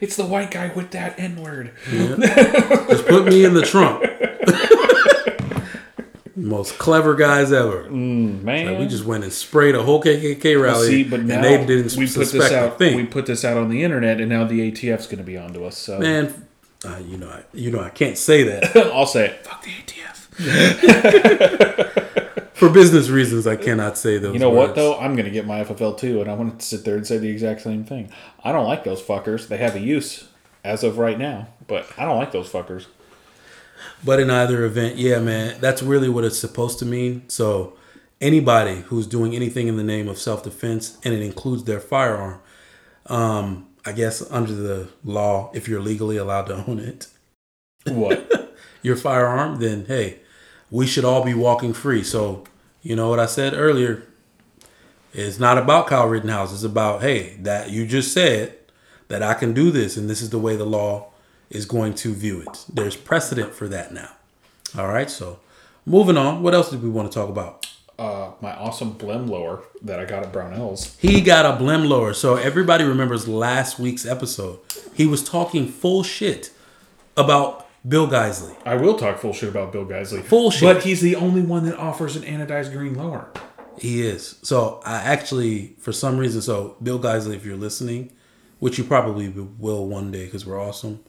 it's the white guy with that N word. Just put me in the trunk. [laughs] Most clever guys ever. Man, We just went and sprayed a whole KKK rally, see, but now and they didn't we put this out. thing. We put this out on the internet, and now the ATF's going to be onto us. So Man, uh, you know, I, you know, I can't say that [laughs] I'll say it. Fuck the ATF. For business reasons. I cannot say those. You know what though? I'm gonna get my FFL too, and I want to sit there and say the exact same thing. I don't like those fuckers. They have a use as of right now, but I don't like those fuckers. But in either event, yeah, man, that's really what it's supposed to mean. So anybody who's doing anything in the name of self defense, and it includes their firearm, um, I guess under the law, if you're legally allowed to own it, What? [laughs] your firearm, then hey, we should all be walking free. So you know what I said earlier. It's not about Kyle Rittenhouse. It's about hey, that you just said that I can do this, and this is the way the law is going to view it. There's precedent for that now. All right, so moving on. What else did we want to talk about? uh, my awesome blem lower that I got at Brownells. He got a blem lower. So everybody remembers last week's episode. He was talking full shit about Bill Geissele. I will talk full shit about Bill Geissele. Full shit. But he's the only one that offers an anodized green lower. He is. So I actually, for some reason, so Bill Geissele, if you're listening, which you probably will one day because we're awesome.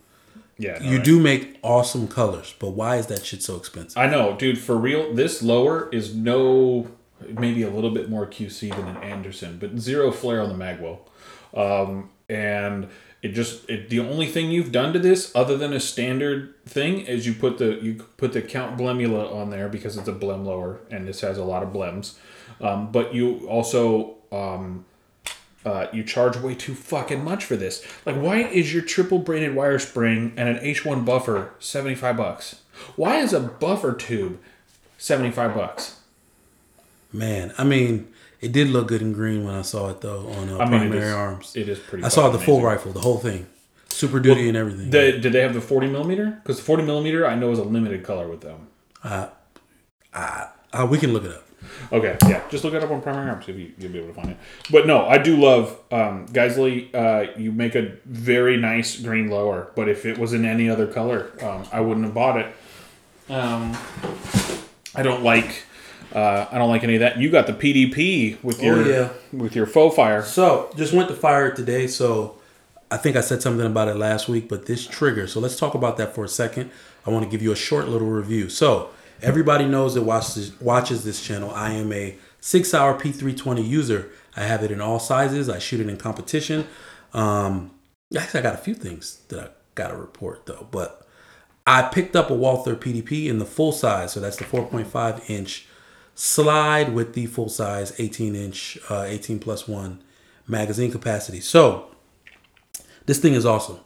Yeah, you right. do make awesome colors, but why is that shit so expensive? I know, dude. For real, this lower is no, maybe a little bit more QC than an Anderson, but zero flare on the Magwell. Um, and it just it, the only thing you've done to this, other than a standard thing, is you put the you put the Count Blemula on there because it's a blem lower, and this has a lot of blems. Um, but you also um, uh, you charge way too fucking much for this. Like, why is your triple braided wire spring and an H1 buffer 75 bucks? Why is a buffer tube 75 bucks? Man, I mean, it did look good in green when I saw it though on uh, I mean, primary is, arms. it is pretty I saw the full amazing. rifle, the whole thing, Super Duty and everything. Did they have the 40 millimeter? Because the 40 millimeter I know is a limited color with them. uh, we can look it up. Okay, yeah, just look it up on primary arms if you, you'll be able to find it. But no, I do love um, Geissele. Uh, you make a very nice green lower, but if it was in any other color, um, I wouldn't have bought it. Um, I don't like. Uh, I don't like any of that. You got the PDP with your Oh, yeah. with your faux fire. So just went to fire today. So I think I said something about it last week, but this trigger. So let's talk about that for a second. I want to give you a short little review. So everybody knows that watches watches this channel. I am a SIG Sauer P320 user. I have it in all sizes. I shoot it in competition. Um, actually, I got a few things that I got to report though, but I picked up a Walther PDP in the full size. So that's the 4.5 inch slide with the full size 18 inch, uh, 18 plus one magazine capacity. So this thing is awesome.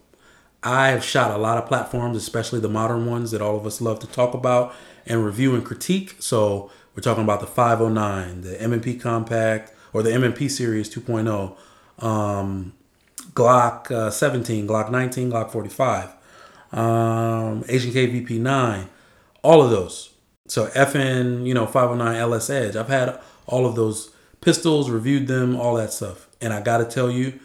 I've shot a lot of platforms, especially the modern ones that all of us love to talk about and review and critique. So we're talking about the 509, the M&P Compact, or the M&P Series 2.0, um, Glock uh, 17, Glock 19, Glock 45, um, HK VP9, all of those. So FN, you know, 509 LS Edge. I've had all of those pistols, reviewed them, all that stuff. And I got to tell you,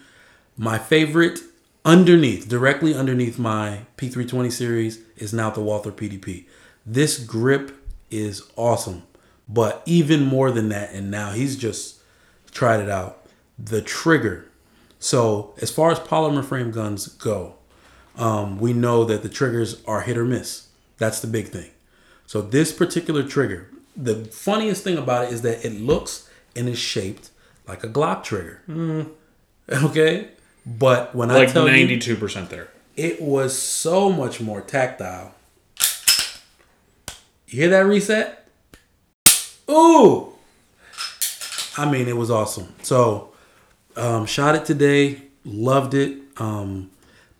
my favorite underneath, directly underneath my P320 series is now the Walther PDP. This grip is awesome. But even more than that, and now he's just tried it out, the trigger. So as far as polymer frame guns go, um, we know that the triggers are hit or miss. That's the big thing. So this particular trigger, the funniest thing about it is that it looks and is shaped like a Glock trigger. Okay, but when I Like tell you, ninety two percent there. it was so much more tactile. You hear that reset? Ooh! I mean, it was awesome. So, um, shot it today, loved it. Um,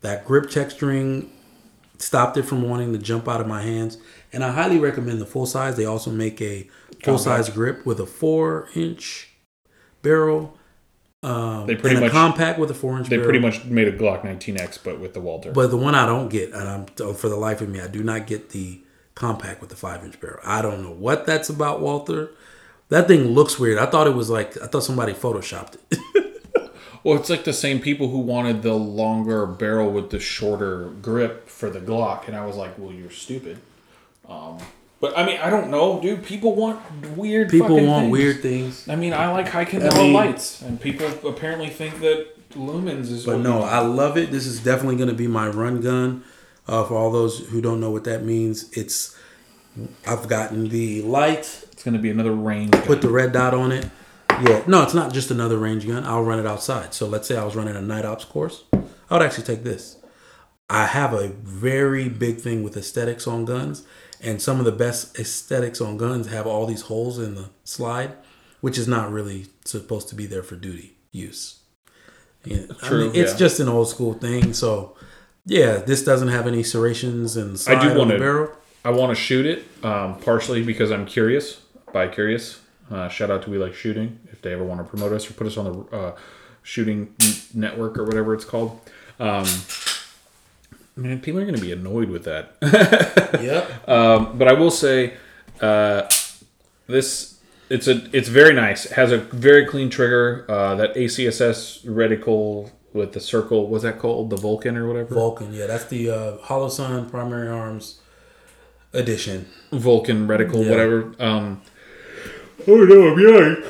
that grip texturing stopped it from wanting to jump out of my hands. And I highly recommend the full size. They also make a full size grip with a four inch barrel. Um, They pretty and a much- compact with a four inch They barrel. pretty much made a Glock 19X, but with the Walther. But the one I don't get, and I'm for the life of me, I do not get the compact with the five inch barrel. I don't know what that's about, Walther. That thing looks weird. I thought it was like I thought somebody photoshopped it. [laughs] Well, it's like the same people who wanted the longer barrel with the shorter grip for the Glock, and I was like, "Well, you're stupid." Um, but I mean, I don't know, dude. People want weird. People want things. weird things. I mean, I like high candela mean- lights, and people apparently think that lumens is. But no, I love it. This is definitely going to be my run gun. Uh, for all those who don't know what that means, it's I've gotten the light, it's going to be another range. put the red dot on it. Yeah, no, it's not just another range gun. I'll run it outside. So let's say I was running a night ops course, I would actually take this. I have a very big thing with aesthetics on guns, and some of the best aesthetics on guns have all these holes in the slide, which is not really supposed to be there for duty use. Yeah, I True, mean, it's yeah. just an old school thing. So, yeah, this doesn't have any serrations and slide I do want to. barrel. I want to shoot it, um, partially because I'm curious. By curious, uh, shout out to We Like Shooting if they ever want to promote us or put us on the uh, shooting network or whatever it's called. Um, man, people are going to be annoyed with that. [laughs] Yep. Um, but I will say, uh, this it's a it's very nice. It has a very clean trigger. Uh, that ACSS reticle with the circle, what's that called? The Vulcan or whatever. Vulcan. Yeah, that's the uh, Holosun Primary Arms edition. Vulcan reticle, Yeah. whatever. Um, oh no, I'm yawning.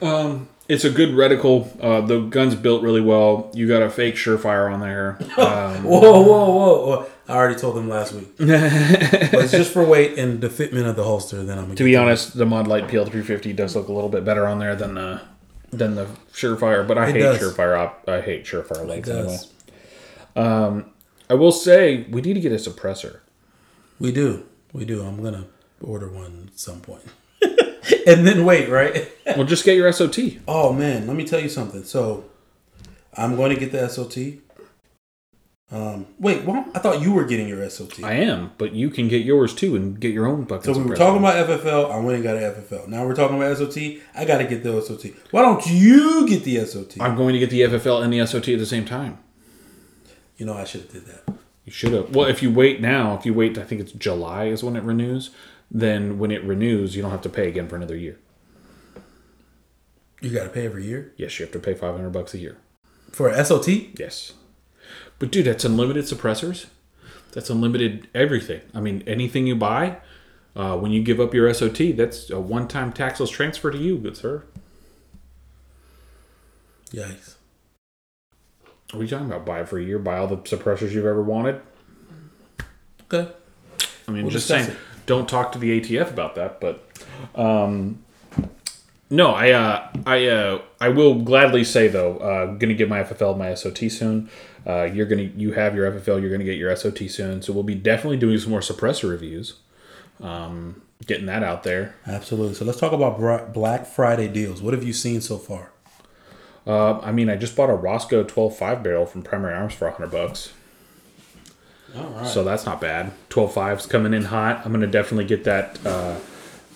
Um, it's a good reticle. Uh, the gun's built really well. You got a fake Surefire on there. [laughs] Um, Whoa, whoa, whoa, whoa! I already told them last week. [laughs] but it's just for weight and the fitment of the holster. Then I'm gonna be honest, the Modlite PL350 does look a little bit better on there than the than the Surefire. But I It hate does. Surefire. Op- I hate Surefire legs It anyway. does. I will say we need to get a suppressor. We do, we do. I'm gonna order one at some point, [laughs] and then wait, right? [laughs] well, just get your SOT. Oh man, let me tell you something. So, I'm going to get the SOT. Um, wait, well, I thought you were getting your SOT. I am, but you can get yours too and get your own bucket. so we were talking about FFL. I went and got an FFL. Now we're talking about SOT. I got to get the SOT. Why don't you get the SOT? I'm going to get the FFL and the SOT at the same time. you know, I should have did that. You should have. Well, if you wait now, if you wait, I think it's July is when it renews. Then when it renews, you don't have to pay again for another year. You got to pay every year Yes, you have to pay 500 bucks a year. for SOT. Yes. But dude, that's unlimited suppressors. That's unlimited everything. I mean, anything you buy, uh, when you give up your SOT, that's a one-time taxless transfer to you, good sir. Yikes. What are you talking about? Buy it for a year, buy all the suppressors you've ever wanted. Okay. I mean, We'll just saying, don't talk to the ATF about that. But um, no, I uh, I uh, I will gladly say though, uh, going to get my FFL, my SOT soon. Uh, you're gonna you have your FFL, you're gonna get your SOT soon. So we'll be definitely doing some more suppressor reviews. Um, getting that out there. Absolutely. So let's talk about Black Friday deals. What have you seen so far? Uh, I mean, I just bought a Rosco 12.5 barrel from Primary Arms for 100 bucks. Right. So that's not bad. 12.5's coming in hot. I'm going to definitely get that, uh,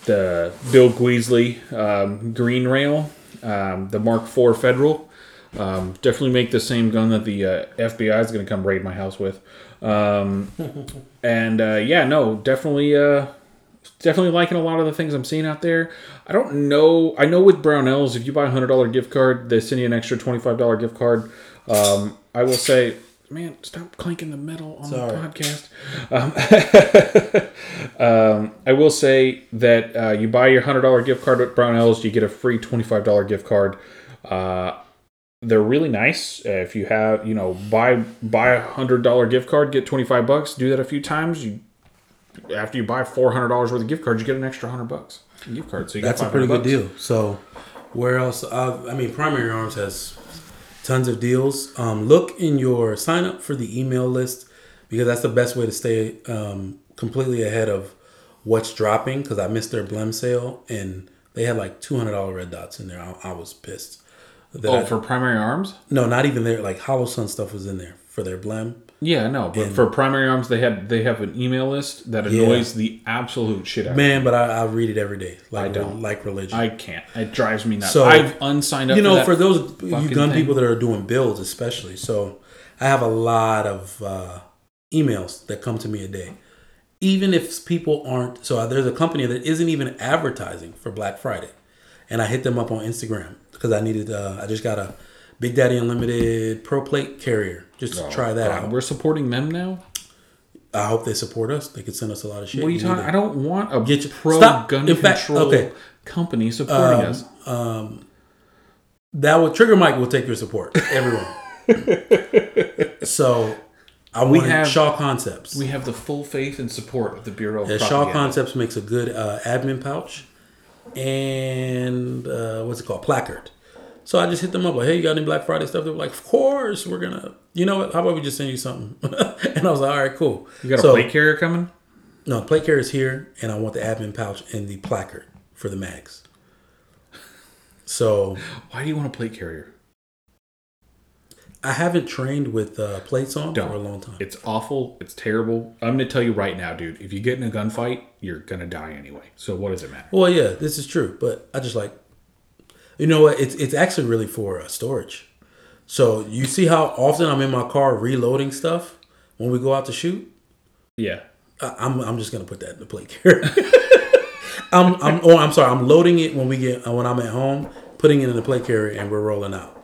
the Bill Gweasley um, green rail, um, the Mark IV Federal. Um, definitely make the same gun that the uh, FBI is going to come raid my house with. Um, [laughs] and uh, yeah, no, definitely, uh, definitely liking a lot of the things I'm seeing out there. I don't know. I know with Brownells, if you buy a hundred dollar gift card, they send you an extra twenty five dollar gift card. Um, I will say, man, stop clanking the metal on Sorry. the podcast. Um, [laughs] um, I will say that uh, you buy your hundred dollar gift card at Brownells, you get a free twenty five dollar gift card. Uh, they're really nice. Uh, if you have, you know, buy buy a hundred dollar gift card, get twenty five bucks. Do that a few times. You after you buy four hundred dollars worth of gift cards, you get an extra hundred bucks gift card. So you That's get a pretty good bucks. deal. So, where else? Uh, I mean, Primary Arms has tons of deals. Um, look in your sign up for the email list because that's the best way to stay um, completely ahead of what's dropping. Because I missed their Blem sale and they had like two hundred dollar red dots in there. I, I was pissed. Oh, I- for primary arms? no, not even there. Like Holosun stuff was in there for their Blem. Yeah, no. But for primary arms, they had they have an email list that Yeah. annoys the absolute shit out of me. Man, but I, I read it every day. Like I don't. like religion. I can't. It drives me nuts. So, I've unsigned up. you know, that for those you gun thing. people that are doing builds, especially. So, I have a lot of uh, emails that come to me a day. Even if people aren't, so there's a company that isn't even advertising for Black Friday, and I hit them up on Instagram because I needed. Uh, I just got a Big Daddy Unlimited Pro Plate carrier just to try that God, out. We're supporting them now. I hope they support us. They could send us a lot of shit. What are you talking? I don't want a Get you- pro Stop. gun In fact, control okay. company supporting Um, us. um, that will Trigger Mike will take your support. Everyone. [laughs] so I We have- Shaw Concepts. We have the full faith and support of the Bureau of Yeah, Shaw Concepts makes a good uh, admin pouch and uh, what's it called? Placard. So I just hit them up like, hey, you got any Black Friday stuff? They were like, of course, we're gonna. You know what? How about we just send you something? [laughs] and I was like, all right, cool. You got a so, plate carrier coming? No, the plate carrier is here, and I want the admin pouch and the placard for the mags. So Why do you want a plate carrier? I haven't trained with uh, plates on Don't. for a long time. It's awful. It's terrible. I'm gonna tell you right now, dude. If you get in a gunfight, you're gonna die anyway. So what does it matter? Well, yeah, this is true, but I just like, you know what? It's it's actually really for uh, storage. So you see how often I'm in my car reloading stuff when we go out to shoot. Yeah. I, I'm I'm just gonna put that in the plate carrier. [laughs] I'm I'm oh I'm sorry. I'm loading it when we get uh, when I'm at home, putting it in the plate carrier, and we're rolling out.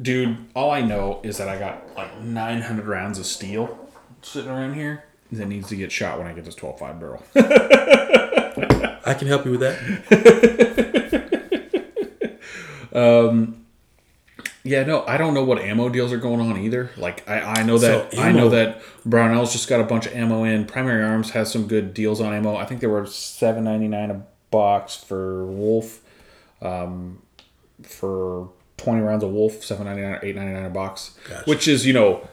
Dude, all I know is that I got like 900 rounds of steel sitting around here that needs to get shot when I get this 12.5 barrel. [laughs] I can help you with that. [laughs] Um, yeah, no, I don't know what ammo deals are going on either. Like, I, I know that So, I know that Brownells just got a bunch of ammo in. Primary Arms has some good deals on ammo. I think they were seven ninety nine a box for Wolf. Um, for twenty rounds of Wolf, seven ninety nine or eight ninety nine a box, Gotcha. which is you know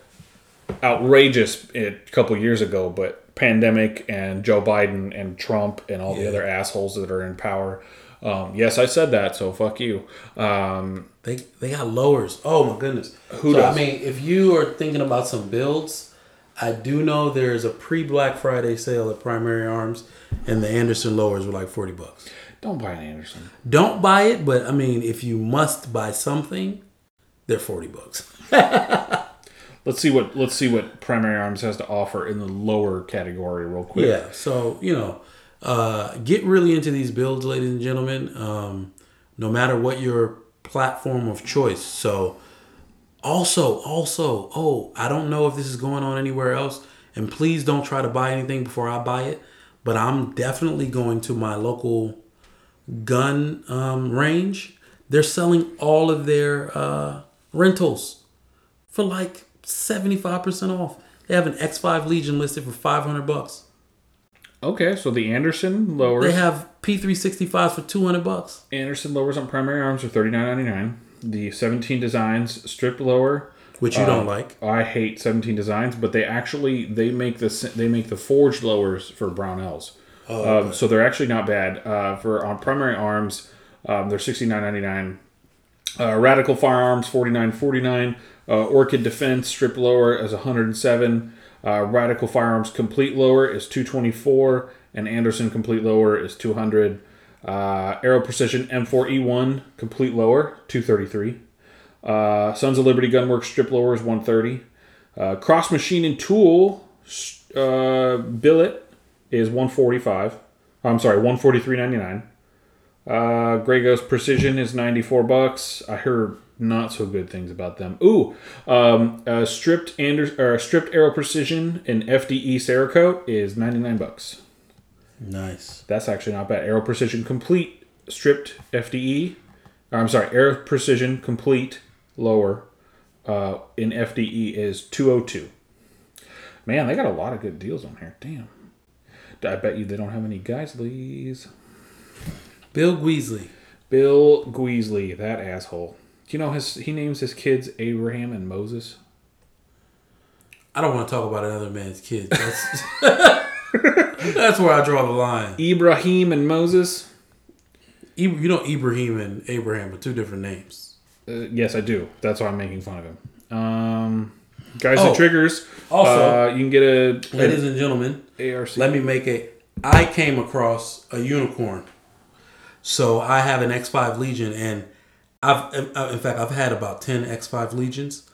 outrageous a couple years ago, but pandemic and Joe Biden and Trump and all the other assholes that are in power. Um, yes, I said that, so fuck you. Um, They they got lowers. Oh my goodness. Who so, does? I mean, if you are thinking about some builds, I do know there's a pre Black Friday sale at Primary Arms, and the Anderson lowers were like forty bucks. don't buy an Anderson. Don't buy it, but I mean, if you must buy something, they're forty bucks. [laughs] Let's see what let's see what Primary Arms has to offer in the lower category, real quick. Yeah. So you know, uh, get really into these builds, ladies and gentlemen. Um, no matter what your platform of choice. So also, also, oh, I don't know if this is going on anywhere else, and please don't try to buy anything before I buy it. But I'm definitely going to my local gun um, range. They're selling all of their uh, rentals for like 75% off. They have an X5 Legion listed for 500 bucks. Okay, so the Anderson lowers. They have P365s for 200 bucks. Anderson lowers on Primary Arms are thirty nine ninety nine. The seventeen designs stripped lower. Which you don't like. I hate seventeen designs, but they actually they make the they make the forged lowers for Brownells. um, so they're actually not bad. Uh, for on Primary Arms, um, they're sixty nine ninety nine. Uh, Radical Firearms forty nine forty nine. Uh, Orchid Defense strip lower is one hundred and seven. Uh, Radical Firearms complete lower is two twenty four, and Anderson complete lower is two hundred. Uh, Aero Precision M4E1 complete lower 233. Uh, Sons of Liberty Gunworks strip lower is 130. Uh, Cross Machine and Tool uh, billet is 145. I'm sorry, 143.99. Uh, Grey Precision is 94 bucks. I heard not so good things about them. Ooh, um, uh, stripped Anders- or stripped Aero Precision and FDE Cerakote is 99 bucks. Nice. That's actually not bad. Aero Precision Complete stripped FDE. or, I'm sorry, Aero Precision Complete lower uh, in FDE is 202. Man, they got a lot of good deals on here. Damn. I bet you they don't have any Geisseles. Bill Weasley. Bill Gueasley, that asshole. Do you know his? He names his kids Abraham and Moses. I don't want to talk about another man's kids. That's, [laughs] that's where I draw the line. Ibrahim and Moses. You know, Ibrahim and Abraham are two different names. Uh, yes, I do. That's why I'm making fun of him. Um, guys Oh, and triggers. also- uh, you can get a, Ladies and gentlemen, ARC. let me make a. I came across a unicorn. So I have an X5 Legion, and I've, in fact, I've had about 10 X5 Legions.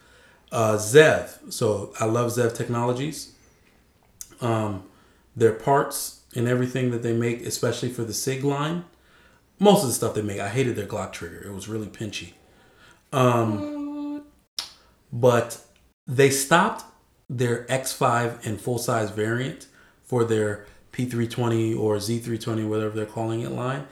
Uh, Zev. So I love Zev Technologies. Um, their parts and everything that they make, especially for the SIG line, most of the stuff they make, I hated their Glock trigger. It was really pinchy. Um, but they stopped their X5 and full size variant for their P320 or Z320, whatever they're calling it line.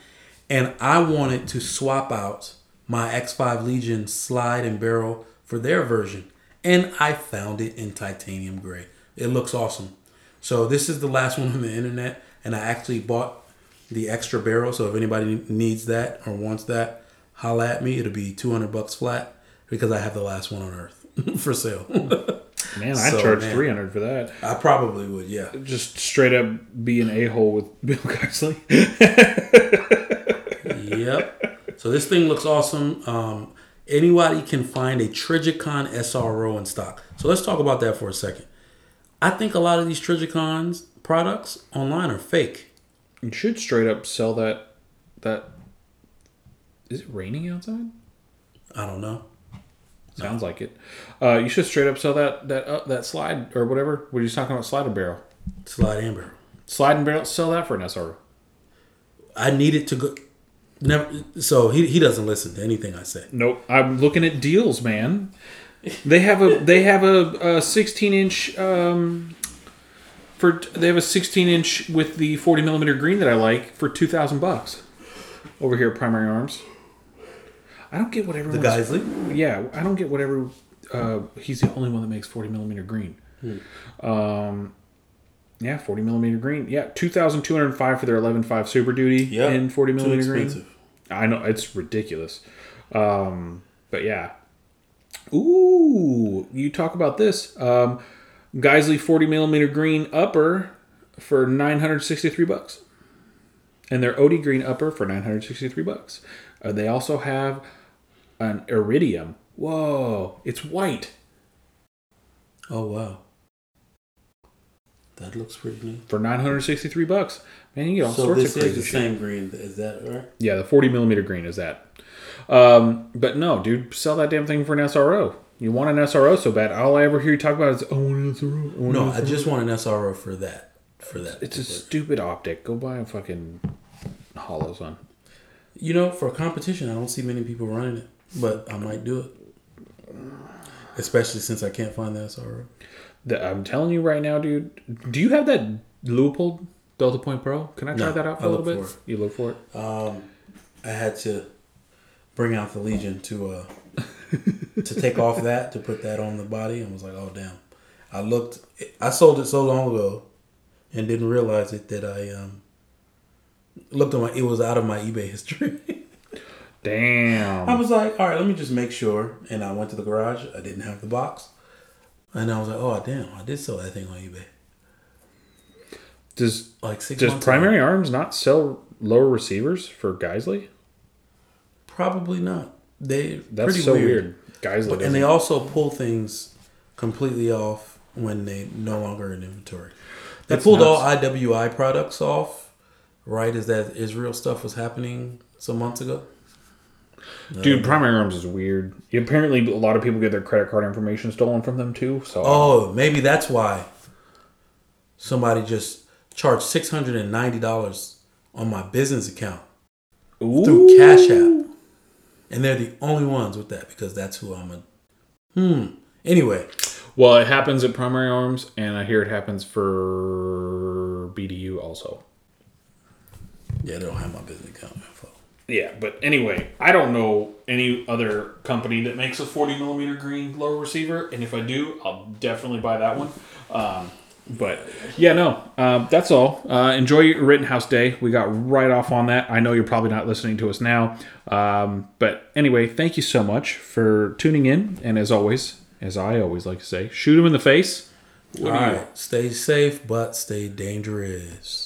And I wanted to swap out my X5 Legion slide and barrel for their version. And I found it in titanium gray. It looks awesome. So this is the last [laughs] one on the internet. And I actually bought the extra barrel. So if anybody needs that or wants that, holla at me. It'll be 200 bucks flat because I have the last one on earth [laughs] for sale. [laughs] Man, I So, charge man. 300 for that. I probably would, yeah. Just straight up be an a hole with Bill Geissele. yep. So this thing looks awesome. Um, anybody can find a Trijicon SRO in stock. So let's talk about that for a second. I think a lot of these Trijicons products online are fake. you should straight up sell that. That. Is it raining outside? I don't know. Sounds like it. Uh, you should straight up sell that that uh, that slide or whatever. What are you talking about? Slide and barrel. Slide and barrel. Slide and barrel. Sell that for an SRO. I need it to go. Never. So he, he doesn't listen to anything I say. Nope. I'm looking at deals, man. They have a they have a, a 16 inch um for they have a 16 inch with the 40 millimeter green that I like for 2,000 bucks over here at Primary Arms. I don't get what The everyone's Geissele. yeah, I don't get whatever. Uh, he's the only one that makes forty millimeter green. Um, yeah, forty millimeter green. Yeah, two thousand two hundred five for their eleven five Super Duty Yep. in forty Too millimeter green. I know it's ridiculous. Um, but yeah. Ooh, you talk about this. Um, Geissele forty millimeter green upper for nine hundred sixty three bucks, and their OD green upper for nine hundred sixty three bucks. Uh, they also have an iridium. Whoa, it's white Oh wow. That looks pretty neat. for nine hundred sixty three bucks. Man, you get all So sorts this of is crazy the shit. same green. Is that right? Yeah, the 40 millimeter green is that. Um, but no, dude, sell that damn thing for an SRO. You want an SRO so bad. All I ever hear you talk about is, I want an SRO. I want No, an I just want an SRO for that. For that. It's a stupid optic. Go buy a fucking Holosun. You know, for competition, I don't see many people running it, but I might do it. Especially since I can't find the SRO. The, I'm telling you right now, dude. Do you have that Leupold Delta Point Pro? Can I try No, that out for I a little bit? for You look for it. Um, I had to bring out the Legion to uh to take off that to put that on the body and was like, oh damn. I looked. I sold it so long ago and didn't realize it that I um looked on my. It was out of my eBay history. [laughs] Damn. I was like, all right, let me just make sure. And I went to the garage. I didn't have the box. And I was like, oh damn, I did sell that thing on eBay. Does Like six does Primary ago. Arms not sell lower receivers for Geissele? Probably not. They That's pretty so weird. weird. Geissele. But, and they also pull things completely off when they no longer in inventory. They That's pulled all. IWI products off right as that Israel stuff was happening some months ago. Dude, Primary Arms is weird. Apparently, a lot of people get their credit card information stolen from them too. So, Oh, maybe that's why somebody just charged six hundred and ninety dollars on my business account through Cash App, and they're the only ones with that because that's who I'm a. Hmm. Anyway, Well, it happens at Primary Arms, and I hear it happens for BDU also. yeah, they don't have my business account. Yeah, but anyway, I don't know any other company that makes a 40 millimeter green lower receiver, and if I do, I'll definitely buy that one. Um, but yeah, no, um, that's all. Uh, enjoy your Rittenhouse Day. We got right off on that. I know you're probably not listening to us now, um, but anyway, thank you so much for tuning in. And as always, as I always like to say, shoot them in the face. All right, stay safe, but stay dangerous.